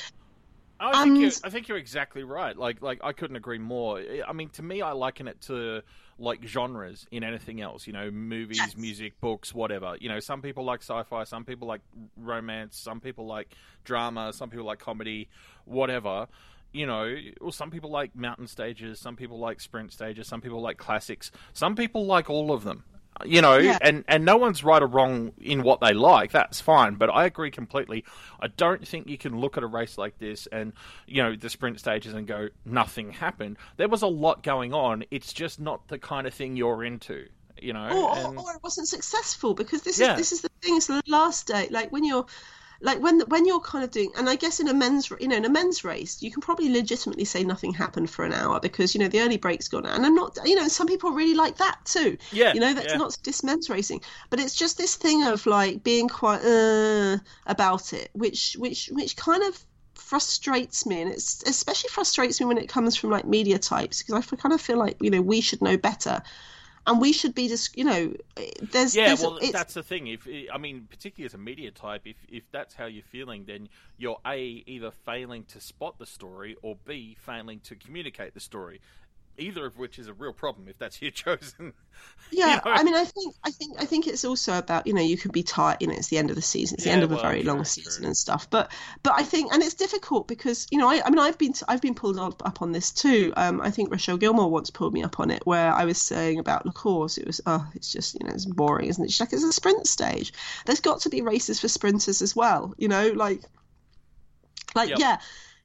A: I think, you're,
B: And-
A: I think you're exactly right. Like, like I couldn't agree more. I mean, to me, I liken it to like genres in anything else. You know, movies,
B: Yes.
A: music, books, whatever. You know, some people like sci-fi, some people like romance, some people like drama, some people like comedy, whatever. You know, or some people like mountain stages, some people like sprint stages, some people like classics, some people like all of them. You know,
B: Yeah.
A: and and no one's right or wrong in what they like. That's fine, but I agree completely. I don't think you can look at a race like this and you know the sprint stages and go nothing happened. There was a lot going on. It's just not the kind of thing you're into. You know,
B: or,
A: and-
B: or, or it wasn't successful because this
A: Yeah.
B: is this is the thing. It's the last day, like when you're like when when you're kind of doing, and I guess in a men's you know in a men's race, you can probably legitimately say nothing happened for an hour because you know the early break's gone, and I'm not you know some people really like that too.
A: Yeah,
B: you know that's
A: yeah.
B: not just men's racing, but it's just this thing of like being quite uh, about it, which which which kind of frustrates me and it's especially frustrates me when it comes from like media types because I kind of feel like you know we should know better and we should be just you know there's
A: yeah
B: there's,
A: well
B: it's,
A: that's the thing. If i mean particularly as a media type if if that's how you're feeling then you're a either failing to spot the story or b failing to communicate the story either of which is a real problem if that's [LAUGHS] your chosen [LAUGHS]
B: yeah
A: you know?
B: i mean i think i think i think it's also about you know you can be tired you know it's the end of the season it's the
A: Yeah,
B: end of
A: well,
B: a very
A: true,
B: long
A: true.
B: season and stuff but but i think and it's difficult because you know i, I mean i've been i've been pulled up, up on this too um i think rochelle gilmore once pulled me up on it where i was saying about the course it was oh it's just you know it's boring isn't it she's like it's a sprint stage there's got to be races for sprinters as well you know like like
A: Yep.
B: yeah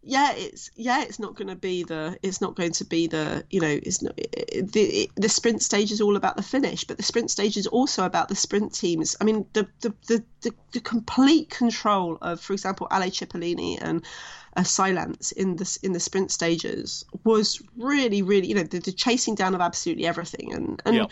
B: yeah it's yeah it's not going to be the it's not going to be the you know it's not it, the the sprint stage is all about the finish but the sprint stage is also about the sprint teams i mean the the the, the, the complete control of for example ale cipollini and uh, cylance in the in the sprint stages was really really you know the, the chasing down of absolutely everything and and
A: Yep.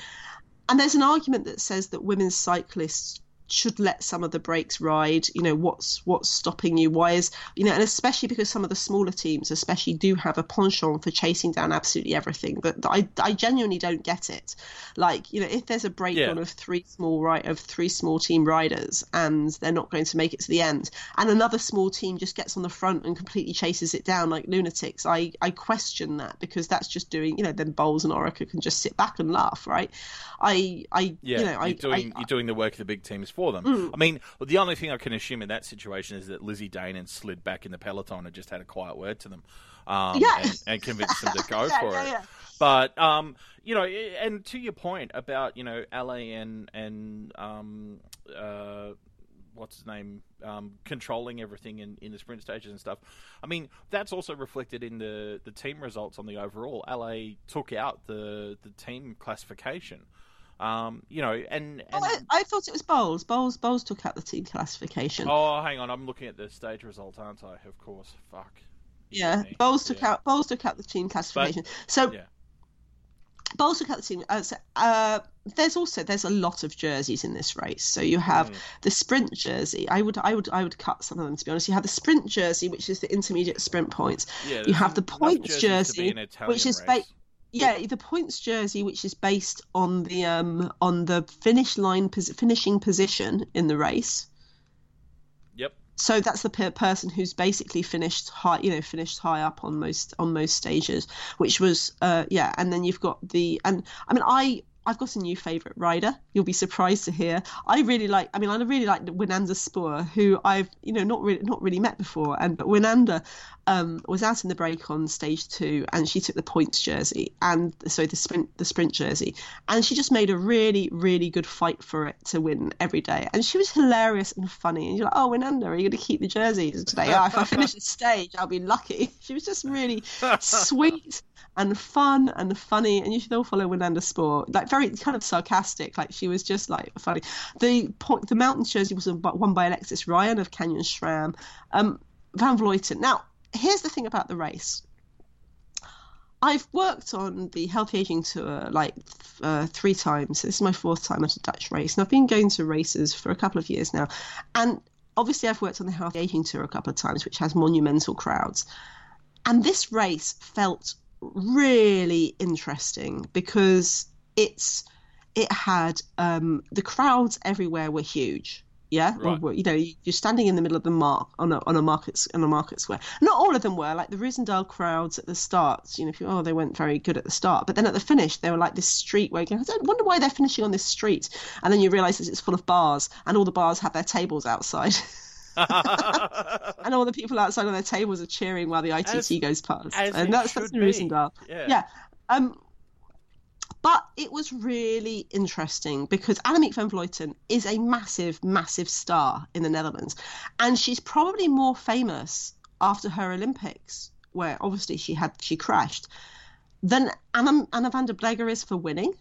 B: and there's an argument that says that women's cyclists should let some of the breaks ride you know what's what's stopping you why is you know and especially because some of the smaller teams especially do have a penchant for chasing down absolutely everything but i i genuinely don't get it. Like you know if there's a breakdown
A: Yeah.
B: of three small right of three small team riders and they're not going to make it to the end and another small team just gets on the front and completely chases it down like lunatics i i question that because that's just doing you know then boels and orica can just sit back and laugh right? I i
A: Yeah,
B: you know i
A: you're doing
B: I,
A: you're doing the work of the big teams for them.
B: Mm.
A: I mean, the only thing I can assume in that situation is that Lizzie Deignan slid back in the peloton and just had a quiet word to them, um,
B: Yeah.
A: and, and convinced them to [LAUGHS] go
B: Yeah,
A: for
B: yeah,
A: it. But um, you know, and to your point about you know La and and um, uh, what's his name um, controlling everything in, in the sprint stages and stuff. I mean, that's also reflected in the, the team results on the overall. LA took out the the team classification. Um, you know, and, and
B: Oh, I, I thought it was Boels. Boels Boels took out the team classification.
A: oh, hang on, I'm looking at the stage result, aren't I? Of course, fuck.
B: yeah. Boels took
A: Yeah.
B: out Boels took out the team classification. so
A: Yeah.
B: Boels took out the team. Uh, so, uh, there's also there's a lot of jerseys in this race. So you have
A: Mm.
B: the sprint jersey. I would I would I would cut some of them to be honest. You have the sprint jersey, which is the intermediate sprint points.
A: Yeah,
B: you have the points
A: jerseys to be
B: jersey, which is ba- yeah, the points jersey, which is based on the um on the finish line pos- finishing position in the race.
A: Yep.
B: so that's the per- person who's basically finished high you know finished high up on most on most stages which was uh yeah and then you've got the and i mean i I've got a new favourite rider. You'll be surprised to hear. I really like. I mean, I really like Winanda Spoor, who I've you know not really not really met before. And but Winanda um, was out in the break on stage two, and she took the points jersey and so the sprint the sprint jersey, and she just made a really really good fight for it to win every day. And she was hilarious and funny. And you're like, oh Winanda, are you going to keep the jerseys today? oh, if I finish the stage, I'll be lucky. [LAUGHS] She was just really [LAUGHS] sweet and fun and funny, and you should all follow Winanda Spoor. Like very kind of sarcastic. Like she was just like funny. The point, the mountain jersey was won by Alexis Ryan of Canyon SRAM. Um, Van Vleuten. Now, here's the thing about the race. I've worked on the Healthy Aging Tour like uh, three times. This is my fourth time at a Dutch race, and I've been going to races for a couple of years now. And obviously, I've worked on the Healthy Aging Tour a couple of times, which has monumental crowds. And this race felt really interesting because it's it had um, the crowds everywhere were huge. Yeah,
A: Right.
B: or, you know, you're standing in the middle of the mark on a on a market on a market square. Not all of them were like the Roosendaal crowds at the start. You know, people, oh, they weren't very good at the start, but then at the finish, they were like this street where you go, I don't wonder why they're finishing on this street, and then you realise that it's full of bars, and all the bars have their tables outside, [LAUGHS] [LAUGHS] and all the people outside on their tables are cheering while the ITT
A: As-
B: goes past, and that's that's
A: be. Yeah.
B: Yeah. Um, but it was really interesting because Annemiek van Vleuten is a massive, massive star in the Netherlands. And she's probably more famous after her Olympics, where obviously she had she crashed, than Anna, Anna van der Breggen is for winning.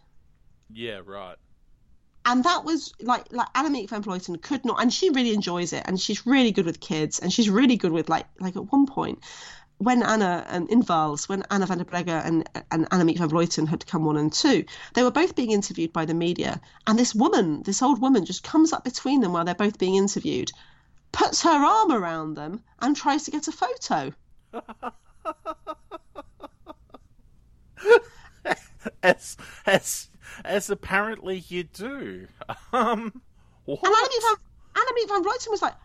A: Yeah, right.
B: And that was like like Annemiek van Vleuten could not, and she really enjoys it, and she's really good with kids, and she's really good with like like at one point when Anna and in Vaals, when Anna van der Breggen and and Annemiek van Vleuten had come one and two, they were both being interviewed by the media, and this woman, this old woman, just comes up between them while they're both being interviewed, puts her arm around them, and tries to get a photo. [LAUGHS]
A: as as as apparently you do. [LAUGHS] Um, what?
B: And Annemiek van, Annemiek van Vleuten was like,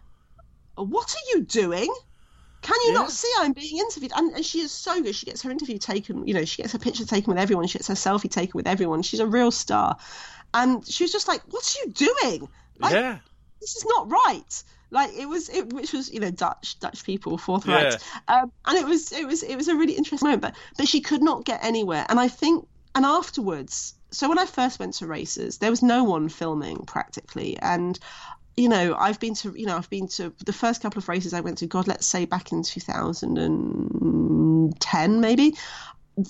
B: "What are you doing? Can you
A: Yeah.
B: not see I'm being interviewed?" And, and she is so good. She gets her interview taken. You know, she gets her picture taken with everyone. She gets her selfie taken with everyone. She's a real star. And she was just like, "What are you doing? Like,
A: yeah,
B: this is not right." Like it was, it, which was you know Dutch Dutch people forthright,
A: Yeah.
B: um, and it was it was it was a really interesting moment. But but she could not get anywhere, and I think and afterwards. So when I first went to races, there was no one filming practically, and you know I've been to you know I've been to the first couple of races I went to. God, let's say back in 2010 maybe.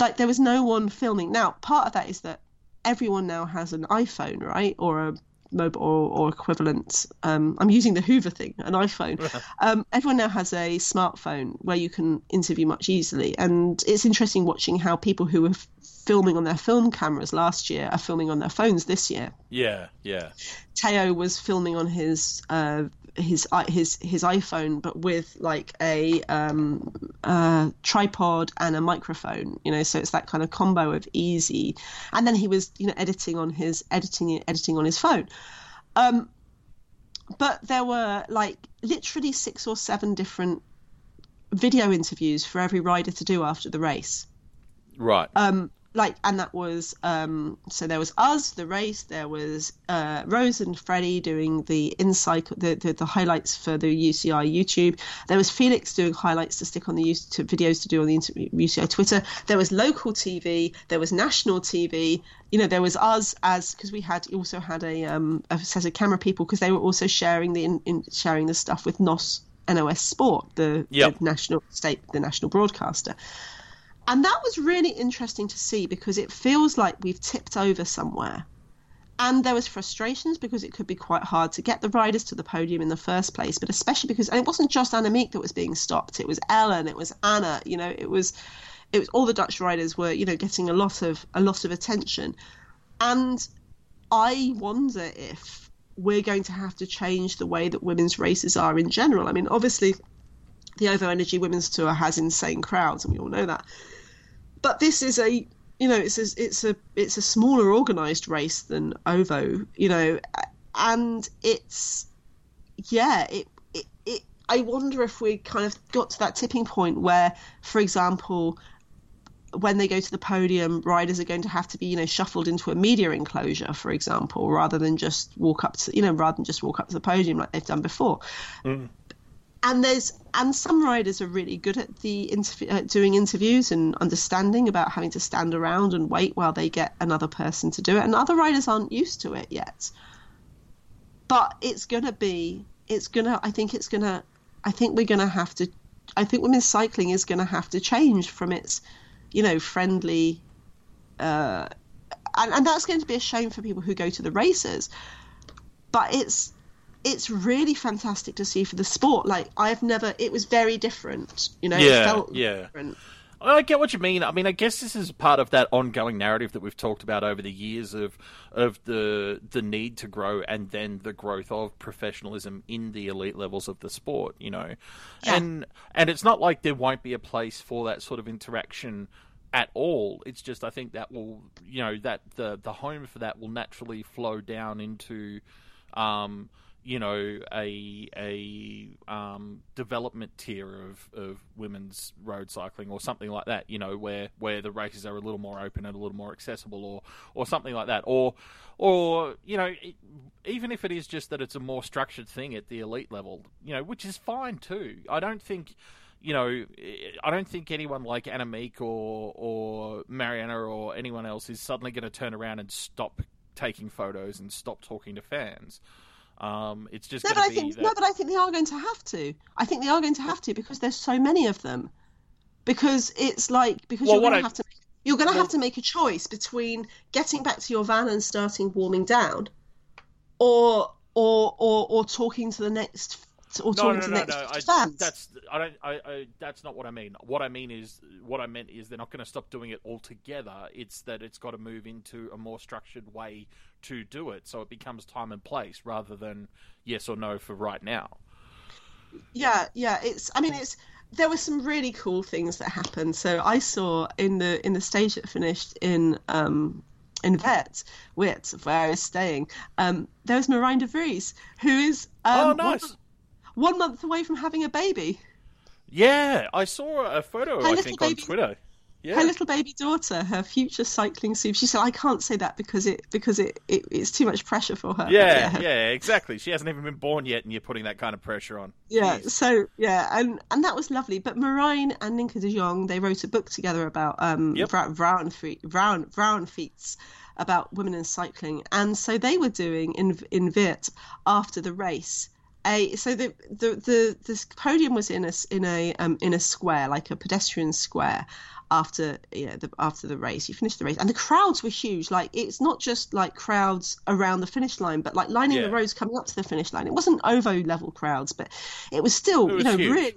B: Like there was no one filming. Now part of that is that everyone now has an iPhone, right, or a mobile or, or equivalent. Um, I'm using the Hoover thing, an iPhone. [LAUGHS] um, everyone now has a smartphone where you can interview much easily, and it's interesting watching how people who were f- filming on their film cameras last year are filming on their phones this year.
A: yeah, yeah,
B: Teo was filming on his uh, his his his iPhone, but with like a um, uh, tripod and a microphone. You know, so it's that kind of combo of easy. And then he was you know editing on his editing editing on his phone. Um, but there were like literally six or seven different video interviews for every rider to do after the race
A: right.
B: um like and that was um so there was us the race there was uh rose and freddie doing the inside the, the the highlights for the uci youtube. There was felix doing highlights to stick on the youtube videos to do on the uci twitter. There was local tv there was national tv you know there was us as because we had also had a um a set of camera people because they were also sharing the in, in sharing the stuff with nos nos sport the,
A: Yep.
B: the national state the national broadcaster and that was really interesting to see because it feels like we've tipped over somewhere. And there was frustrations because it could be quite hard to get the riders to the podium in the first place, but especially because and it wasn't just Annemiek that was being stopped. It was Ellen, it was Anna, you know, it was it was all the Dutch riders were, you know, getting a lot of a lot of attention. And I wonder if we're going to have to change the way that women's races are in general. I mean, obviously the Ovo Energy Women's Tour has insane crowds, and we all know that but this is a you know it's a, it's a it's a smaller organized race than ovo you know and it's yeah it, it it i wonder if we kind of got to that tipping point where for example when they go to the podium riders are going to have to be you know shuffled into a media enclosure for example rather than just walk up to you know rather than just walk up to the podium like they've done before mm. And there's and some riders are really good at the interview uh, doing interviews and understanding about having to stand around and wait while they get another person to do it. And other riders aren't used to it yet. But it's gonna be it's gonna i think it's gonna i think we're gonna have to i think women's cycling is gonna have to change from its you know friendly uh and, and that's going to be a shame for people who go to the races. But it's it's really fantastic to see for the sport. Like I've never, it was very different. You know,
A: Yeah,
B: it felt
A: yeah.
B: different.
A: I get what you mean. I mean, I guess this is part of that ongoing narrative that we've talked about over the years of of the the need to grow and then the growth of professionalism in the elite levels of the sport. You know,
B: Yeah.
A: and and it's not like there won't be a place for that sort of interaction at all. It's just I think that will you know that the the home for that will naturally flow down into. Um, you know, a a um, development tier of, of women's road cycling or something like that. You know, where, where the races are a little more open and a little more accessible, or or something like that, or or you know, even if it is just that it's a more structured thing at the elite level, you know, which is fine too. I don't think. You know, I don't think anyone like Annemiek or or Marianne or anyone else is suddenly going to turn around and stop taking photos and stop talking to fans. Um, it's just
B: No, but I think
A: that.
B: no, but I think they are going to have to. I think they are going to have to because there's so many of them. Because it's like because
A: Well,
B: you're going to
A: I-
B: have to you're going to
A: well-
B: have to make a choice between getting back to your van and starting warming down, or or or or talking to the next or
A: no,
B: talking
A: no,
B: to
A: no,
B: the
A: no,
B: next
A: no. I,
B: fans.
A: that's I don't. I, I. That's not what I mean. What I mean is, what I meant is, they're not going to stop doing it altogether. It's that it's got to move into a more structured way to do it, so it becomes time and place rather than yes or no for right now.
B: yeah yeah it's i mean it's there were some really cool things that happened so i saw in the in the stage that finished in um in Vet, Wit, where I was staying, um, there was Marijn de Vries, who is um,
A: oh, nice.
B: one, one month away from having a baby.
A: Yeah, I saw a photo,
B: Her
A: I think, on Twitter. Yeah.
B: Her little baby daughter, her future cycling super. She said, "I can't say that because it because it, it it's too much pressure for her." But
A: Yeah, yeah, exactly. She hasn't even been born yet, and you're putting that kind of pressure on.
B: Yeah,
A: Jeez.
B: so yeah, and and that was lovely. But Marijn and Ninka de Jong, they wrote a book together about um
A: Yep.
B: Vrou- Vrouwenfeet, Vrouen, Vrouwenfiets, about women in cycling, and so they were doing in in Weert after the race. A, so the, the the the podium was in a in a um, in a square like a pedestrian square after you know the after the race you finished the race and the crowds were huge like it's not just like crowds around the finish line but like lining
A: Yeah.
B: the roads coming up to the finish line it wasn't ovo level crowds but it was still
A: It was
B: you know
A: huge.
B: really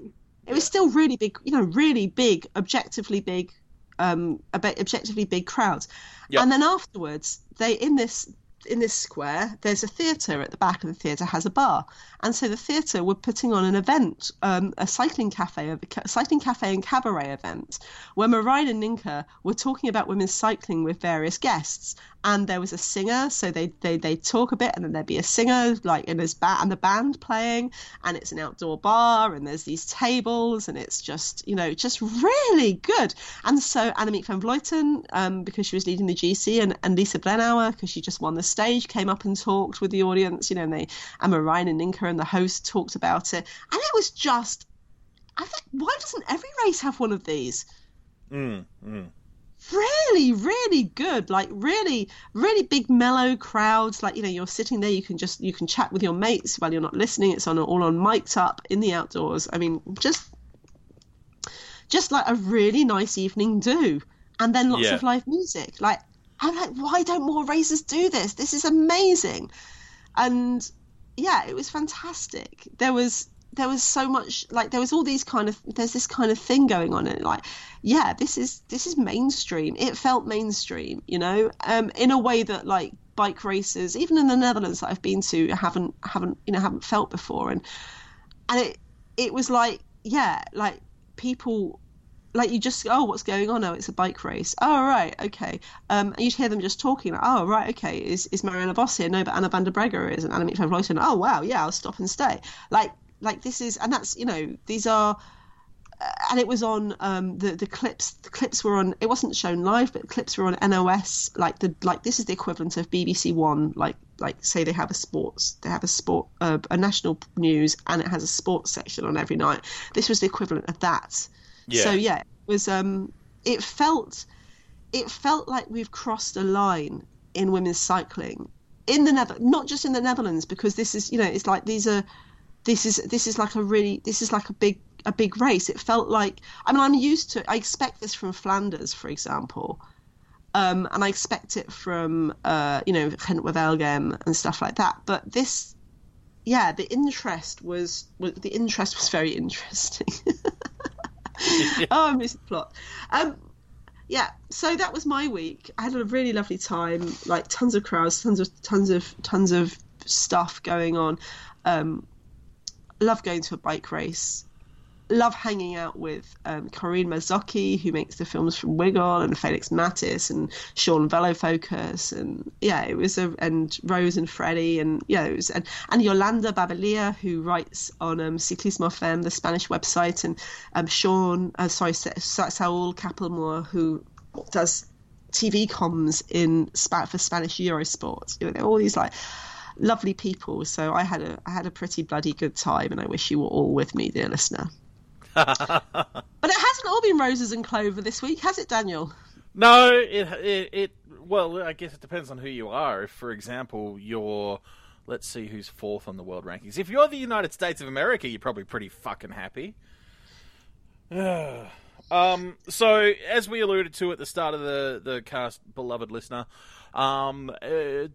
B: it was still really big you know really big objectively big um objectively big crowds
A: Yep.
B: and then afterwards they in this in this square there's a theatre at the back of the theatre has a bar. And so the theatre were putting on an event um, a cycling cafe a cycling cafe and cabaret event where Marijn and Ninka were talking about women's cycling with various guests and there was a singer so they they they talk a bit and then there'd be a singer like and there's ba- and the band playing and it's an outdoor bar and there's these tables and it's just you know just really good. And so Annemiek van Vleuten um, because she was leading the GC and, and Lisa Brennauer because she just won the stage came up and talked with the audience you know and they and Marijn and Ninka and the host talked about it. And it was just I think why doesn't every race have one of these?
A: Mm, mm.
B: Really really good like really really big mellow crowds. Like you know you're sitting there you can just you can chat with your mates while you're not listening. It's on all on mic'd up in the outdoors. I mean just just like a really nice evening do. And then lots
A: Yeah.
B: of live music. Like i'm like why don't more racers do this? This is amazing. And yeah it was fantastic. There was there was so much like there was all these kind of there's this kind of thing going on and like yeah this is this is mainstream. It felt mainstream you know? Um in a way that like bike races even in the netherlands that i've been to haven't haven't you know haven't felt before. And and it it was like yeah like people like you just oh what's going on oh it's a bike race. Oh right okay. Um and you'd hear them just talking like, oh right okay is is Marianne Vos here? No but Anna van der Breggen is and Annemiek van Vleuten oh wow yeah I'll stop and stay. Like like this is and that's you know these are uh, and it was on um the the clips the clips were on it wasn't shown live but clips were on NOS like the like this is the equivalent of BBC One like like say they have a sports they have a sport uh, a national news and it has a sports section on every night this was the equivalent of that
A: Yeah.
B: so yeah, it was um it felt it felt like we've crossed a line in women's cycling in the Nether not just in the Netherlands because this is you know it's like these are this is this is like a really this is like a big a big race. It felt like I mean I'm used to it. I expect this from Flanders for example. Um, and I expect it from uh, you know Gent Wevelgem and stuff like that. But this, yeah, the interest was, was the interest was very interesting. [LAUGHS] oh, I missed the plot. Um, yeah, so that was my week. I had a really lovely time, like tons of crowds, tons of tons of tons of stuff going on. Um, love going to a bike race. Love hanging out with um, Corinne Mazzocchi, who makes the films from Wiggle, and Felix Mattis, and Sean Velofocus, and yeah, it was a and Rose and Freddie, and yeah, it was and, and Yolanda Babalia, who writes on um, Ciclismo FM, the Spanish website, and um, Sean, uh, sorry, Sa- Sa- Saul Capelmore, who does TV comms in for Spanish Eurosport. You know, all these like lovely people. So I had a I had a pretty bloody good time, and I wish you were all with me, dear listener. [LAUGHS] but it hasn't all been roses and clover this week, has it, Daniel?
A: No, it, it it well, I guess it depends on who you are. If, for example, you're let's see who's fourth on the world rankings. If you're the United States of America, you're probably pretty fucking happy. [SIGHS] um, so as we alluded to at the start of the the cast, beloved listener, um, uh,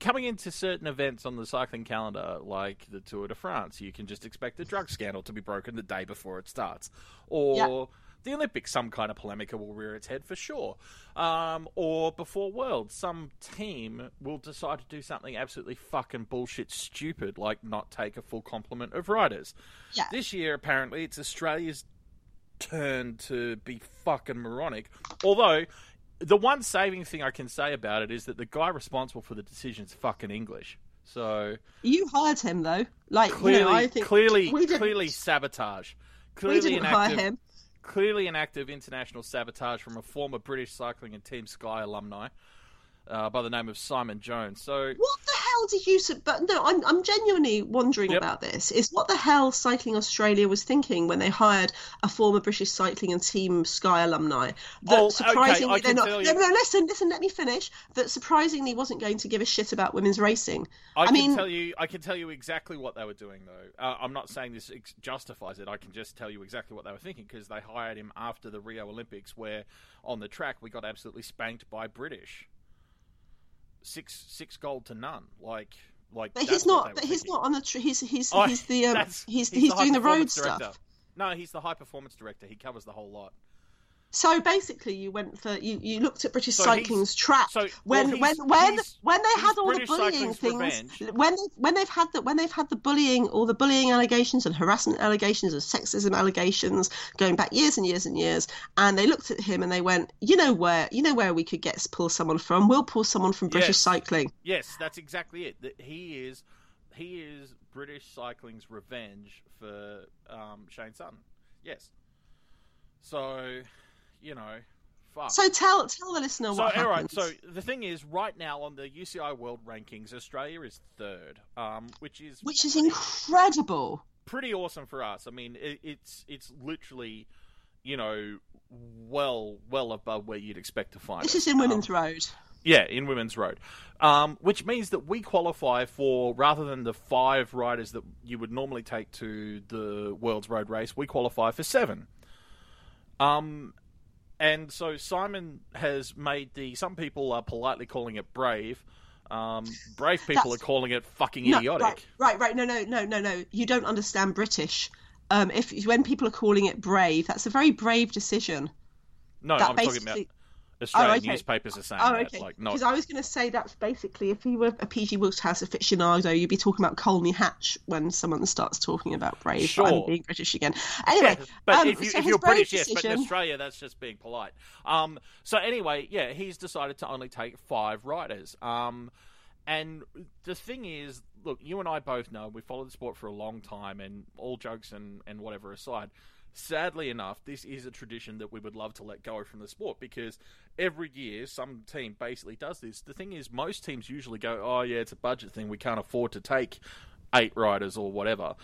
A: coming into certain events on the cycling calendar, like the Tour de France, you can just expect a drug scandal to be broken the day before it starts, or
B: Yeah.
A: the Olympics, some kind of polemica will rear its head for sure. Um, or before Worlds, some team will decide to do something absolutely fucking bullshit stupid, like not take a full complement of riders.
B: Yeah.
A: This year, apparently, it's Australia's turn to be fucking moronic. Although, the one saving thing I can say about it is that the guy responsible for the decision is fucking English. So
B: You hired him though. Like
A: clearly,
B: you know, I think
A: clearly,
B: we didn't,
A: clearly sabotage.
B: we
A: Clearly
B: didn't
A: an
B: hire
A: active,
B: him.
A: clearly an act of international sabotage from a former British cycling and Team Sky alumni uh, by the name of Simon Jones. So
B: What the hell did you? But no, I'm I'm genuinely wondering
A: Yep.
B: about this. Is what the hell Cycling Australia was thinking when they hired a former British cycling and Team Sky alumni? That
A: okay,
B: surprisingly
A: I
B: they're not. No, no, listen, listen. Let me finish. That surprisingly wasn't going to give a shit about women's racing.
A: I,
B: I
A: can
B: mean-
A: tell you, I can tell you exactly what they were doing, though. Uh, I'm not saying this ex- justifies it. I can just tell you exactly what they were thinking because they hired him after the Rio Olympics, where on the track we got absolutely spanked by British. Six six gold to none. Like like.
B: But he's not. But he's
A: thinking.
B: not on the. Tr- he's he's
A: Oh,
B: he's the um,
A: that's-
B: he's he's,
A: the
B: doing the road
A: director.
B: stuff.
A: No, he's the high performance director. He covers the whole lot.
B: So basically, you went for you, you looked at British
A: So
B: Cycling's track
A: so-
B: when
A: well,
B: when when when they had all
A: British
B: the bullying things
A: revenge.
B: when they, when they've had the when they've had the bullying all the bullying allegations and harassment allegations and sexism allegations going back years and years and years and they looked at him and they went you know where you know where we could get pull someone from we'll pull someone from British
A: Yes.
B: Cycling
A: Yes, that's exactly it. That he is he is British cycling's revenge for um, Shane Sutton. Yes. So, you know, fuck.
B: so tell tell the listener
A: So,
B: what
A: all right. So the thing is, right now on the UCI World Rankings, Australia is third, um, which is
B: which is incredible
A: pretty awesome for us. I mean, it, it's it's literally, you know, well well above where you'd expect to find.
B: this is in Women's Road
A: Yeah, in Women's Road. Um, which means that we qualify for, rather than the five riders that you would normally take to the World's Road Race, we qualify for seven. Um, and so Simon has made the. Some people are politely calling it brave. Um, brave people
B: That's-
A: are calling it fucking
B: No,
A: idiotic.
B: Right, right, right. No, no, no, no, no. You don't understand British. Um, if when people are calling it brave, that's a very brave decision.
A: No,
B: that
A: I'm talking about Australian
B: Oh, okay.
A: newspapers are saying
B: Oh,
A: that.
B: okay.
A: Like, not
B: Because I was going to say that's basically if you were a PG Wodehouse aficionado, you'd be talking about Colney Hatch when someone starts talking about brave.
A: Sure.
B: I'm being British again. Anyway, [LAUGHS]
A: but
B: um,
A: if, you,
B: so
A: if you're British, yes, but in Australia, that's just being polite. Um, so anyway, yeah, he's decided to only take five riders. Um, and the thing is, look, you and I both know we followed the sport for a long time, and all jokes and, and whatever aside, sadly enough, this is a tradition that we would love to let go from the sport because every year some team basically does this. The thing is, most teams usually go, "Oh yeah, it's a budget thing. We can't afford to take eight riders or whatever."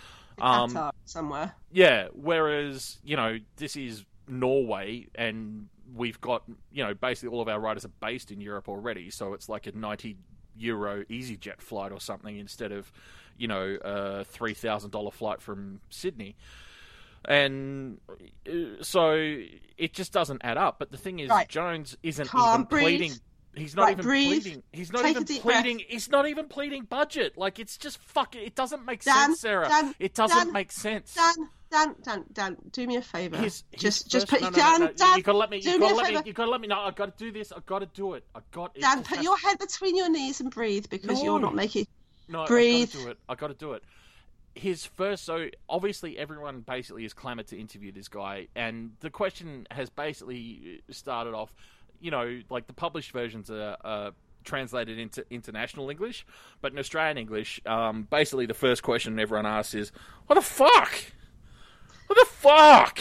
A: Um,
B: somewhere.
A: yeah, whereas, you know, this is Norway and we've got, you know, basically all of our riders are based in Europe already, so it's like a 90 euro EasyJet flight or something instead of, you know, a $3,000 flight from Sydney. And uh, so it just doesn't add up. But the thing is,
B: Right.
A: Jones isn't
B: Calm,
A: even
B: breathe.
A: pleading. He's not
B: Right,
A: even
B: breathe.
A: pleading. He's not
B: Take
A: even
B: deep breath.
A: pleading. He's not even pleading budget. Like it's just fucking. It doesn't make
B: Dan,
A: sense, Sarah.
B: Dan,
A: it doesn't
B: Dan,
A: make sense.
B: Dan, Dan, Dan, Dan, do me a favour.
A: His- his
B: just, just put
A: no, no,
B: Dan,
A: no,
B: Dan.
A: You gotta let me. You gotta let me. You gotta let me know. I gotta do this. I gotta do it. I got. it
B: Dan, put your head between your knees and breathe because you're not making.
A: No,
B: breathe.
A: I gotta do it. I gotta do it. His first. So obviously, everyone basically is clamored to interview this guy, and the question has basically started off. You know, like the published versions are. Uh, translated into international English, but in Australian English, um, basically the first question everyone asks is, "What the fuck? What the fuck?"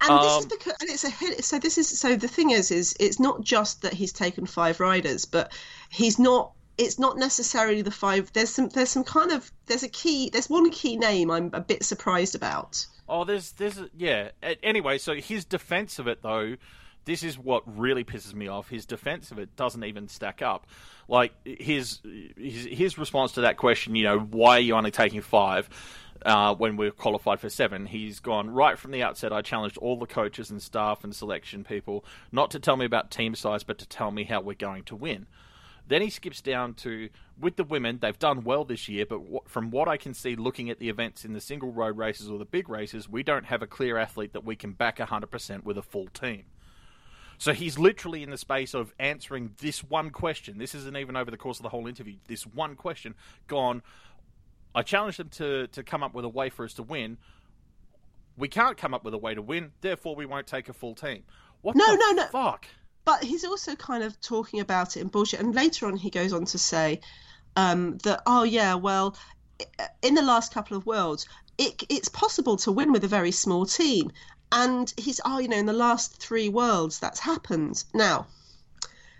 B: And this is
A: Um,
B: because, and it's a hit. So this is so the thing is, is it's not just that he's taken five riders, but he's not. It's not necessarily the five. There's some. There's some kind of. There's a key. There's one key name I'm a bit surprised about.
A: Oh, there's, there's, yeah. Anyway, so his defense of it, though, this is what really pisses me off. His defense of it doesn't even stack up. Like his, his, his response to that question, you know, why are you only taking five uh, when we're qualified for seven? He's gone right from the outset. I challenged all the coaches and staff and selection people not to tell me about team size, but to tell me how we're going to win. Then he skips down to with the women, they've done well this year, but from what I can see looking at the events in the single road races or the big races, we don't have a clear athlete that we can back 100% with a full team. So he's literally in the space of answering this one question. This isn't even over the course of the whole interview. This one question gone. I challenged them to, to come up with a way for us to win. We can't come up with a way to win, therefore we won't take a full team. What
B: No,
A: the
B: no, no.
A: fuck?
B: But he's also kind of talking about it in bullshit. And later on, he goes on to say um, that, oh yeah, well, in the last couple of worlds, it, it's possible to win with a very small team. And he's, oh, you know, in the last three worlds, that's happened. Now,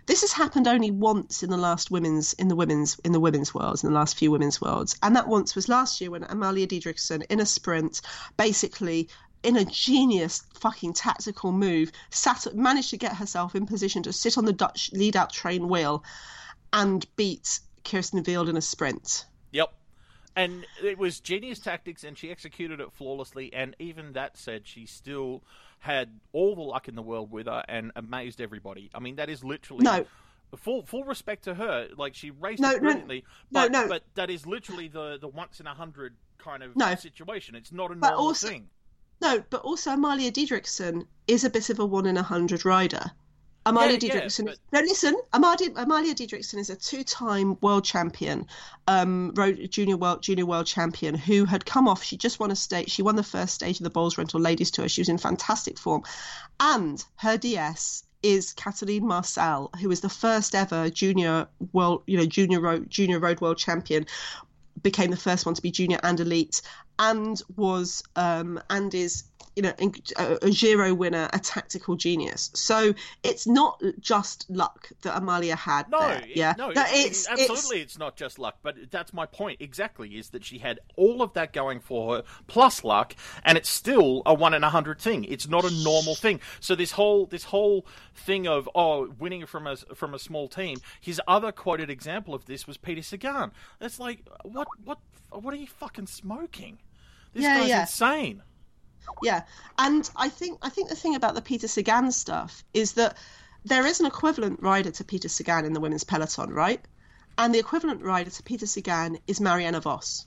B: this has happened only once in the last women's in the women's in the women's worlds in the last few women's worlds and that once was last year when Amalie Dideriksen in a sprint basically in a genius fucking tactical move sat managed to get herself in position to sit on the Dutch lead out train wheel and beat Kirsten Wild in a sprint
A: Yep. And it was genius tactics, and she executed it flawlessly. And even that said, she still had all the luck in the world with her and amazed everybody. I mean, that is literally
B: No.
A: full full respect to her. Like she raced
B: No, no,
A: brilliantly,
B: no,
A: but,
B: no.
A: but that is literally the the once in a hundred kind of
B: No.
A: situation. It's not a
B: But
A: normal
B: also-
A: thing.
B: No, but also Amalie Dideriksen is a bit of a one in a hundred rider. Amalia
A: Yeah, yeah, but-
B: No, listen. Amalia, Amalie Dideriksen is a two-time world champion, um, road junior world junior world champion who had come off. She just won a stage. She won the first stage of the Boels Rental Ladies Tour. She was in fantastic form, and her DS is Catherine Marsal, who is the first ever junior world, you know, junior road junior road world champion became the first one to be junior and elite and was um and is you know a, uh, a Giro winner a tactical genius so it's not just luck that Amalia had
A: No,
B: there, yeah
A: no,
B: That
A: it-
B: it's,
A: absolutely, it's... not just luck. But that's my point exactly. Is that she had all of that going for her, plus luck, and it's still a one in a hundred thing. It's not a normal thing. So this whole this whole thing of oh winning from a from a small team. His other quoted example of this was Peter Sagan. It's like what what what are you fucking smoking? This
B: Yeah,
A: guy's
B: yeah.
A: insane.
B: Yeah. And I think I think the thing about the Peter Sagan stuff is that there is an equivalent rider to Peter Sagan in the women's peloton right? And the equivalent rider to Peter Sagan is Marianne Vos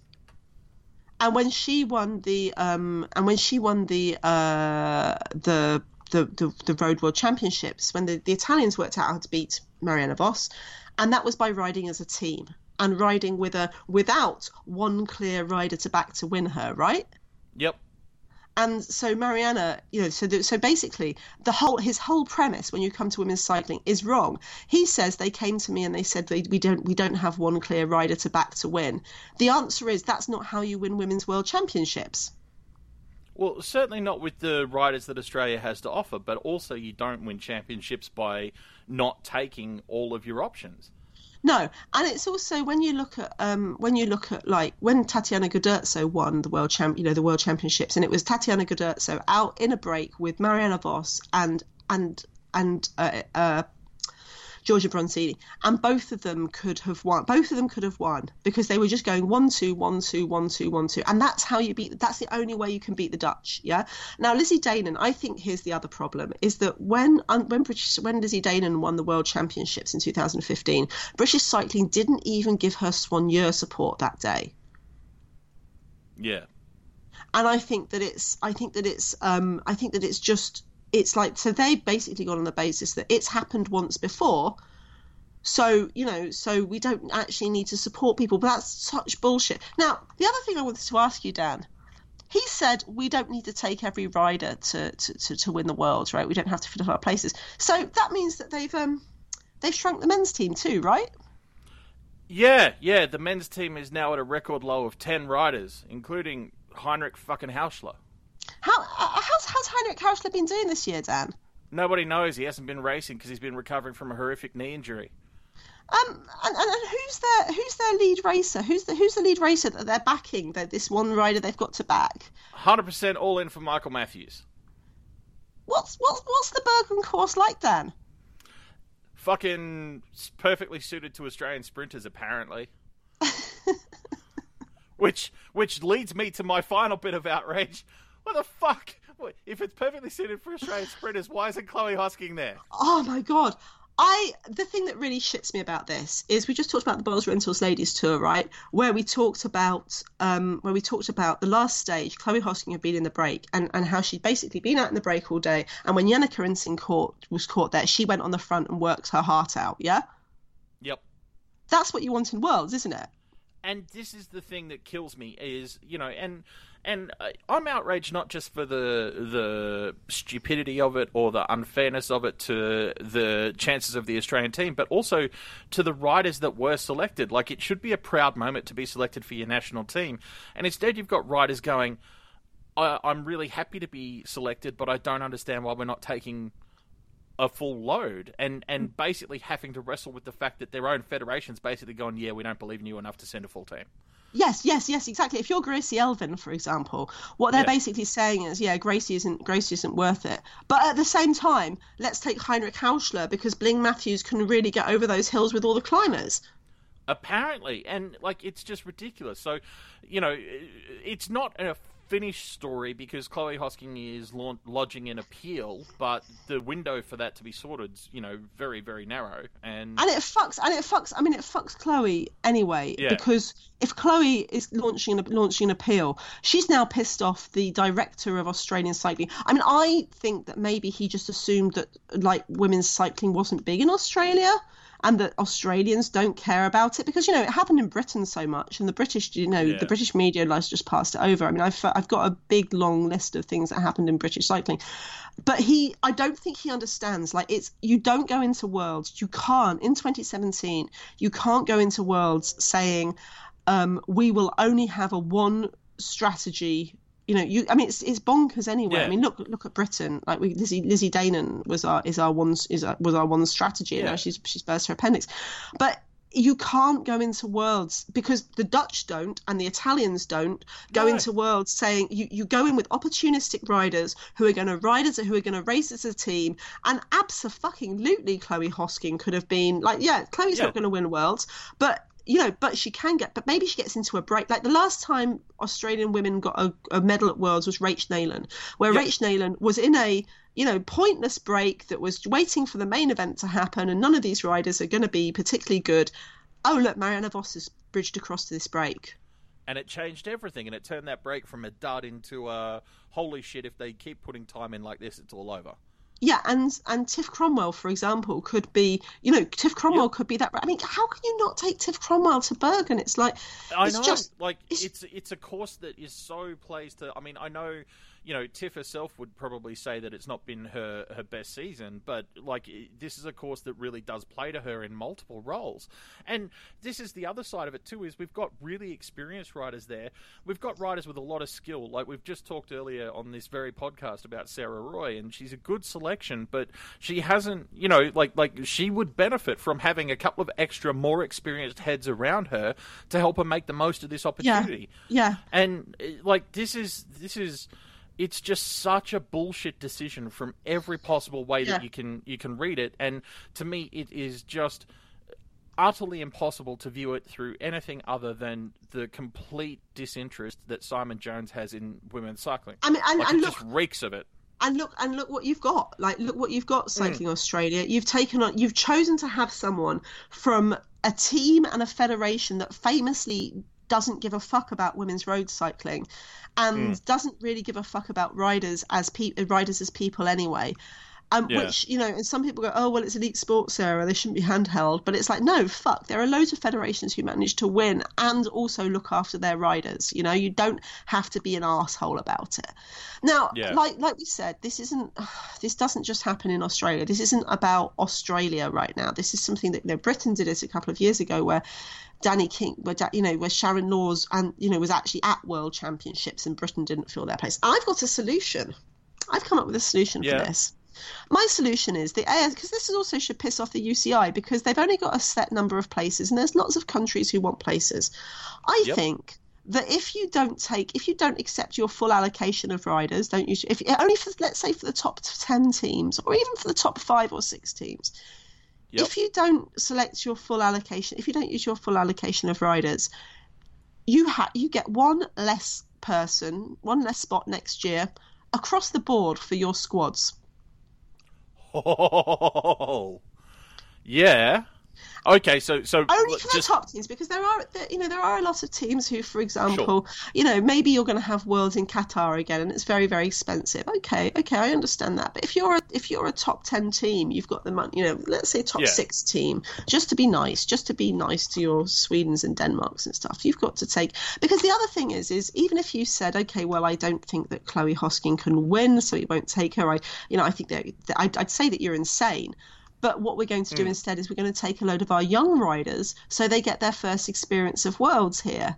B: and when she won the um and when she won the uh the the the, the road world championships when the, the Italians worked out how to beat Marianne Vos and that was by riding as a team and riding with a without one clear rider to back to win her right?
A: Yep.
B: And so Mariana, you know, so the, so basically, the whole his whole premise when you come to women's cycling is wrong. He says they came to me and they said they, we don't we don't have one clear rider to back to win. The answer is that's not how you win women's world championships.
A: Well, certainly not with the riders that Australia has to offer, but also you don't win championships by not taking all of your options.
B: No, and it's also when you look at um, when you look at like when Tatiana Guderzo won the world champ, you know, the world championships, and it was Tatiana Guderzo out in a break with Marianne Vos and and and uh, uh, Giorgia Bronzini, and both of them could have won. Both of them could have won because they were just going one two one two one two one two, and that's how you beat. That's the only way you can beat the Dutch. Yeah. Now Lizzie Deignan, I think here's the other problem: is that when when British when Lizzie Deignan won the World Championships in 2015, British Cycling didn't even give her Swan Year support that day
A: Yeah.
B: and I think that it's I think that it's um I think that it's just it's like so they basically gone on the basis that it's happened once before. So you know so we don't actually need to support people. But that's such bullshit. Now the other thing I wanted to ask you Dan he said we don't need to take every rider to to, to, to win the world right? We don't have to fill up our places. So that means that they've um they've shrunk the men's team too right?
A: Yeah, yeah. The men's team is now at a record low of ten riders, including Heinrich fucking Hausler.
B: How uh, how's, how's Heinrich Haussler been doing this year Dan
A: Nobody knows he hasn't been racing because he's been recovering from a horrific knee injury.
B: Um, and, and, and who's their who's their lead racer? Who's the who's the lead racer that they're backing? That this one rider they've got to back.
A: Hundred percent all in for Michael Matthews.
B: What's what's what's the Bergen course like, Dan?
A: Fucking perfectly suited to Australian sprinters, apparently. [LAUGHS] which which leads me to my final bit of outrage. What the fuck? What- If it's perfectly suited for Australian sprinters, why isn't Chloe Hosking there?
B: Oh my god. I the thing that really shits me about this is we just talked about the Boels Rentals Ladies Tour, right? Where we talked about um where we talked about the last stage, Chloe Hosking had been in the break and, and how she'd basically been out in the break all day and when Janneke Ensing caught was caught there, she went on the front and worked her heart out, yeah?
A: Yep.
B: That's what you want in worlds, isn't it?
A: and this is the thing that kills me is you know and and uh, I'm outraged not just for the the stupidity of it or the unfairness of it to the chances of the Australian team, but also to the riders that were selected. Like it should be a proud moment to be selected for your national team, and instead you've got riders going, "I'm really happy to be selected, but I don't understand why we're not taking." a full load and and basically having to wrestle with the fact that their own federation's basically gone, yeah, we don't believe in you enough to send a full team.
B: Yes, yes, yes, exactly. If you're Gracie Elvin, for example, what they're yeah. basically saying is, yeah, Gracie isn't Gracie isn't worth it. But at the same time, let's take Heinrich Haussler because Bling Matthews can really get over those hills with all the climbers.
A: Apparently, and like it's just ridiculous. So, you know, it's not a finished story because Chloe Hosking is lodging an appeal, but the window for that to be sorted, you know, very very narrow, and
B: and it fucks and it fucks. I mean, it fucks Chloe anyway yeah. because if Chloe is launching launching an appeal, she's now pissed off the director of Australian cycling. I mean, I think that maybe he just assumed that like women's cycling wasn't big in Australia and that Australians don't care about it because you know it happened in Britain so much, and the British, you know, yeah. the British media has just passed it over. I mean, I've I've got a big long list of things that happened in British cycling, but he, I don't think he understands. Like it's you don't go into worlds, you can't in 2017, you can't go into worlds saying. Um, we will only have a one strategy you know, you. I mean, it's, it's bonkers anyway. Yeah. I mean, look look at Britain. Like we, Lizzie Lizzie Deignan was our is our one is our, was our one strategy. Yeah. You know, she's she's burst her appendix, but you can't go into worlds because the Dutch don't and the Italians don't go no. into worlds saying you, you go in with opportunistic riders who are going to ride as who are going to race as a team and absolutely Chloe Hosking could have been like yeah Chloe's yeah. not going to win worlds but you know, but she can get, but maybe she gets into a break. Like the last time Australian women got a, a medal at Worlds was Rach Neylan, where yep. Rach Neylan was in a, you know, pointless break that was waiting for the main event to happen, and none of these riders are going to be particularly good. Oh, look, Marianne Vos has bridged across to this break.
A: And it changed everything, and it turned that break from a dud into a holy shit. If they keep putting time in like this, it's all over
B: yeah, and and Tiff Cromwell, for example, could be you know Tiff Cromwell yep. could be that. I mean, how can you not take Tiff Cromwell to Bergen? It's like
A: I
B: it's
A: know,
B: just,
A: like it's, it's it's a course that is so placed to. I mean, I know you know, Tiff herself would probably say that it's not been her, her best season, but like this is a course that really does play to her in multiple roles. And this is the other side of it too is we've got really experienced riders there. We've got riders with a lot of skill. Like we've just talked earlier on this very podcast about Sarah Roy and she's a good selection, but she hasn't, you know, like like she would benefit from having a couple of extra more experienced heads around her to help her make the most of this opportunity.
B: Yeah. yeah.
A: And eh, like this is this is it's just such a bullshit decision from every possible way yeah. that you can you can read it and to me it is just utterly impossible to view it through anything other than the complete disinterest that Simon Jones has in women's cycling.
B: I mean, and,
A: like
B: and
A: it
B: look,
A: just reeks of it.
B: And look, and look what you've got. Like, look what you've got, Cycling mm. Australia. You've taken on, you've chosen to have someone from a team and a federation that famously doesn't give a fuck about women's road cycling and mm. doesn't really give a fuck about riders as pe- riders as people anyway. Um, yeah. Which you know, and some people go, "Oh, well, it's elite sports, Sarah. They shouldn't be handheld." But it's like, no, fuck. There are loads of federations who manage to win and also look after their riders. You know, you don't have to be an asshole about it. Now, yeah. like like we said, this isn't. [SIGHS] This doesn't just happen in Australia. This isn't about Australia right now. This is something that you know, Britain did it a couple of years ago, where Dani King, where you know where Sharon Laws and you know was actually at World Championships and Britain didn't fill their place. I've got a solution. I've come up with a solution yeah. for this. My solution is the AS because this also should piss off the UCI because they've only got a set number of places and there's lots of countries who want places. I yep. think that if you don't take if you don't accept your full allocation of riders don't you if only for let's say for the top 10 teams or even for the top 5 or 6 teams Yep. If you don't select your full allocation, if you don't use your full allocation of riders, you ha- you get one less person, one less spot next year across the board for your squads.
A: Oh, [LAUGHS] yeah. Okay, so so
B: only for
A: just
B: the top teams because there are there, you know there are a lot of teams who for example you know maybe you're going to have worlds in qatar again and it's very very expensive. Okay okay i understand that. But if you're a, if you're a top 10 team you've got the money you know let's say top
A: Yeah.
B: 6 team just to be nice just to be nice to your swedens and denmarks and stuff you've got to take because the other thing is is even if you said okay well i don't think that chloe hosking can win so you won't take her i you know i think that, that I'd, I'd say that you're insane but what we're going to do hmm. instead is we're going to take a load of our young riders so they get their first experience of worlds here.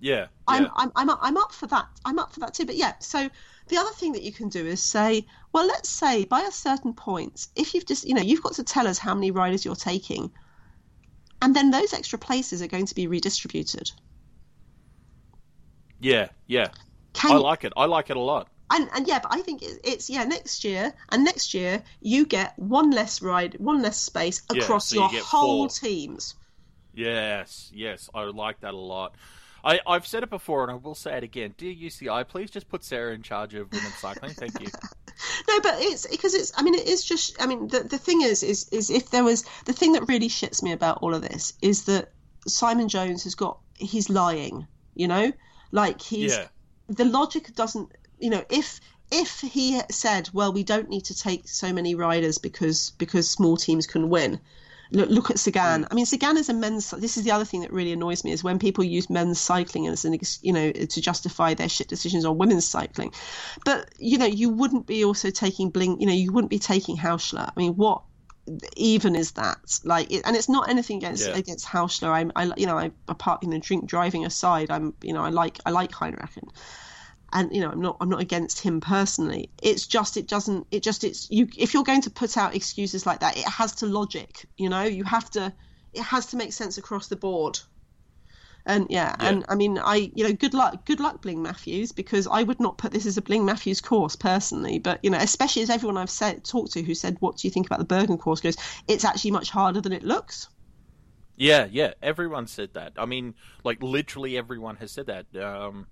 A: yeah,
B: I'm. I'm, I'm, I'm up for that. I'm up for that too. But yeah, so the other thing that you can do is say, well, let's say by a certain point, if you've just, you know, you've got to tell us how many riders you're taking, and then those extra places are going to be redistributed.
A: yeah, yeah.
B: Can
A: I
B: you-
A: like it. I like it a lot.
B: And and yeah, but I think it's, it's yeah next year and next year you get one less ride, one less space
A: Yeah,
B: across
A: so
B: your
A: get
B: whole
A: four.
B: teams.
A: Yes, yes, I like that a lot. I, I've said it before, and I will say it again. Dear UCI, please just put Sarah in charge of women's cycling. Thank you. [LAUGHS]
B: No, but it's because it's. I mean, it is just. I mean, the the thing is, is is if there was the thing that really shits me about all of this is that Simon Jones has got. He's lying. You know, like he's
A: Yeah.
B: the logic doesn't. You know, if if he said, well, we don't need to take so many riders because because small teams can win. Look, look at Sagan. Mm. I mean, Sagan is a men's. This is the other thing that really annoys me is when people use men's cycling as an, you know, to justify their shit decisions on women's cycling. But you know, you wouldn't be also taking Bling. You know, you wouldn't be taking Haussler. I mean, what even is that? Like, it, and it's not anything against
A: Yeah.
B: against Haussler. I'm, I, you know, I apart you know, drink driving aside, I'm, you know, I like I like Heinrechen and you know i'm not i'm not against him personally it's just it doesn't it just it's you if you're going to put out excuses like that it has to logic you know you have to it has to make sense across the board and yeah,
A: Yeah.
B: and i mean i you know good luck good luck bling matthews because i would not put this as a bling matthews course personally but you know especially as everyone i've said talked to who said what do you think about the bergen course goes it's actually much harder than it looks
A: Yeah, yeah. Everyone said that. I mean, like literally everyone has said that. Um,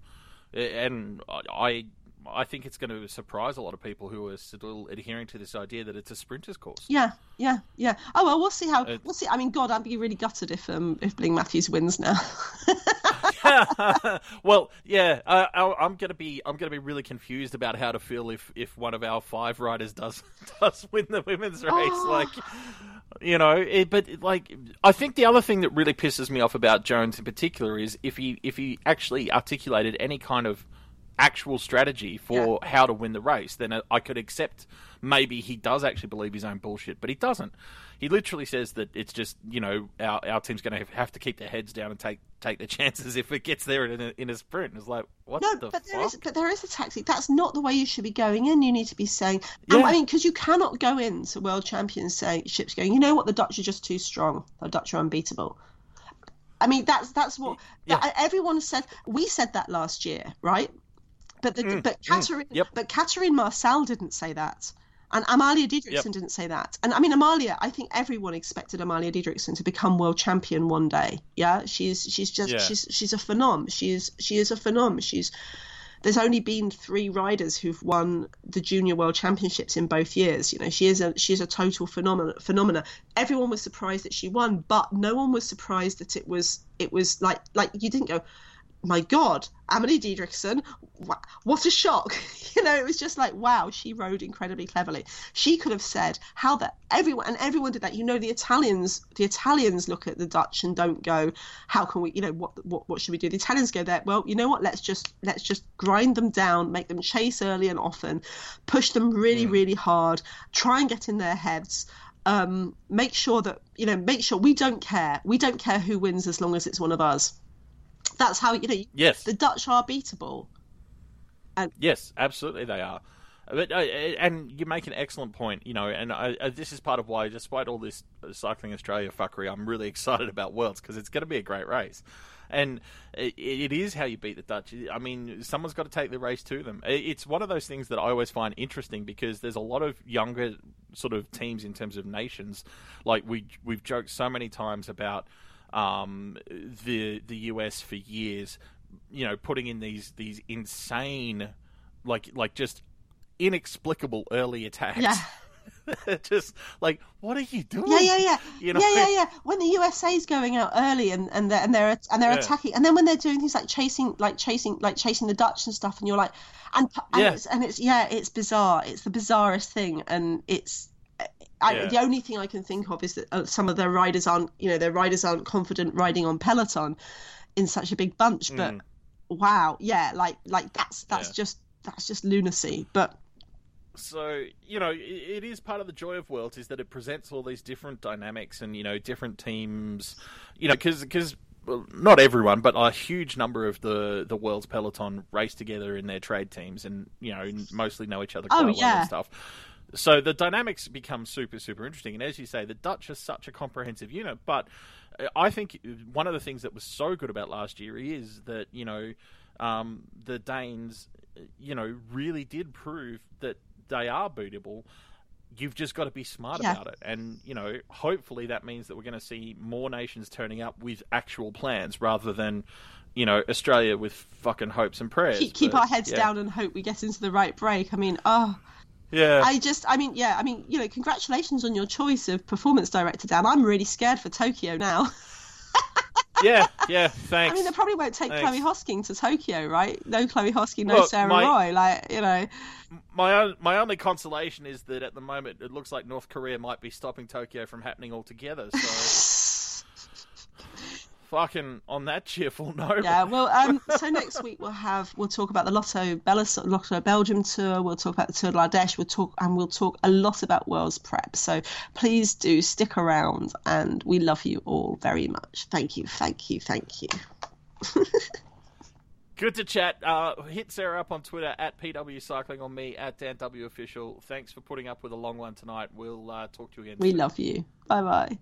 A: and I, I think it's going to surprise a lot of people who are still adhering to this idea that it's a sprinter's course.
B: yeah yeah yeah oh well we'll see how
A: It-
B: we'll see i mean god i'd be really gutted if um if bling matthews wins now [LAUGHS]
A: well, yeah, uh, I- I'm gonna be I'm gonna be really confused about how to feel if, if one of our five riders does [LAUGHS] does win the women's race.
B: Oh.
A: Like, you know, it, but like I think the other thing that really pisses me off about Jones in particular is if he if he actually articulated any kind of actual strategy for how to win the race, then I could accept maybe he does actually believe his own bullshit, but he doesn't. He literally says that it's just you know our our team's going to have to keep their heads down and take take the [LAUGHS] chances if it gets there in a, in a sprint. It's like what
B: No,
A: the
B: but there
A: fuck?
B: is, but there is a tactic. That's not the way you should be going in. You need to be saying,
A: Yeah.
B: I mean, because you cannot go into world champions saying ships going. You know what? The Dutch are just too strong. The Dutch are unbeatable. I mean, that's that's what
A: Yeah.
B: that, everyone said. We said that last year, right? But the, but Catherine,
A: Mm, yep.
B: but Catherine Marsal didn't say that. And Amalie Dideriksen
A: Yep.
B: didn't say that. And I mean, Amalia, I think everyone expected Amalie Dideriksen to become world champion one day. Yeah, she's she's just
A: Yeah.
B: she's she's a phenom. She is she is a phenom. She's there's only been three riders who've won the junior world championships in both years. You know, she is a she is a total phenomena. Phenomena. Everyone was surprised that she won, but no one was surprised that it was it was like like you didn't go. My God, Amalie Dideriksen, what a shock! [LAUGHS] You know, it was just like, wow, she rode incredibly cleverly. She could have said how that everyone and everyone did that. You know, the Italians, the Italians look at the Dutch and don't go, how can we, you know, what what what should we do? The Italians go there. Well, you know what? Let's just let's just grind them down, make them chase early and often, push them really really hard, try and get in their heads. Um, make sure that you know, make sure we don't care. We don't care who wins as long as it's one of us. That's how you know.
A: Yes.
B: The Dutch are beatable. And...
A: Yes, absolutely they are. But uh, and you make an excellent point, you know, and I, uh, this is part of why, despite all this cycling Australia fuckery, I'm really [LAUGHS] excited about Worlds because it's going to be a great race, and it, it is how you beat the Dutch. I mean, someone's got to take the race to them. It's one of those things that I always find interesting because there's a lot of younger sort of teams in terms of nations. Like we we've joked so many times about um, the the US for years, you know, putting in these these insane, like like just inexplicable early attacks
B: Yeah. [LAUGHS]
A: just like, what are you doing?
B: Yeah, yeah, yeah,
A: You know?
B: yeah, yeah, yeah. When the USA's going out early and and they're and they're and they're
A: Yeah.
B: attacking, and then when they're doing things like chasing, like chasing, like chasing the Dutch and stuff, and you're like, and, and
A: Yeah.
B: it's and it's yeah, it's bizarre. It's the bizarrest thing, and it's. I,
A: Yeah.
B: The only thing I can think of is that uh, some of their riders aren't, you know, their riders aren't confident riding on peloton in such a big bunch. But
A: Mm.
B: wow, yeah, like like that's that's
A: Yeah.
B: just that's just lunacy. But
A: so you know it, it is part of the joy of worlds is that it presents all these different dynamics and you know different teams you know because well, not everyone but a huge number of the the world's peloton race together in their trade teams and you know mostly know each other
B: Oh,
A: quite well
B: yeah.
A: and stuff so the dynamics become super super interesting and as you say the dutch are such a comprehensive unit but uh, i think one of the things that was so good about last year is that you know um, the danes you know really did prove that they are bootable you've just got to be smart
B: Yeah.
A: about it and you know hopefully that means that we're going to see more nations turning up with actual plans rather than you know australia with fucking hopes and prayers
B: keep, keep
A: But,
B: our heads
A: yeah.
B: down and hope we get into the right break. I mean, oh.
A: Yeah
B: I just, I mean, yeah, I mean, you know, congratulations on your choice of performance director, Dan. I'm really scared for Tokyo now. [LAUGHS]
A: yeah yeah thanks
B: I mean, they probably won't take
A: Thanks.
B: Chloe Hosking to Tokyo, right? No Chloe Hosking, no
A: Look,
B: Sarah
A: my-
B: Roy. Like, you know,
A: my own, my only consolation is that at the moment it looks like North Korea might be stopping Tokyo from happening altogether. So [LAUGHS] fucking on that [LAUGHS] cheerful note.
B: yeah. Well, um, so next week we'll have we'll talk about the Lotto Belis, Lotto Belgium tour. We'll talk about the Tour de l'Ardèche. We'll talk and we'll talk a lot about World's Prep. So please do stick around, and we love you all very much. Thank you, thank you, thank you. [LAUGHS]
A: Good to chat. Uh, hit Sarah up on Twitter at PW Cycling on me at Dan W Official. Thanks for putting up with a long one tonight. We'll uh, talk to you again.
B: We
A: soon.
B: love you. Bye bye.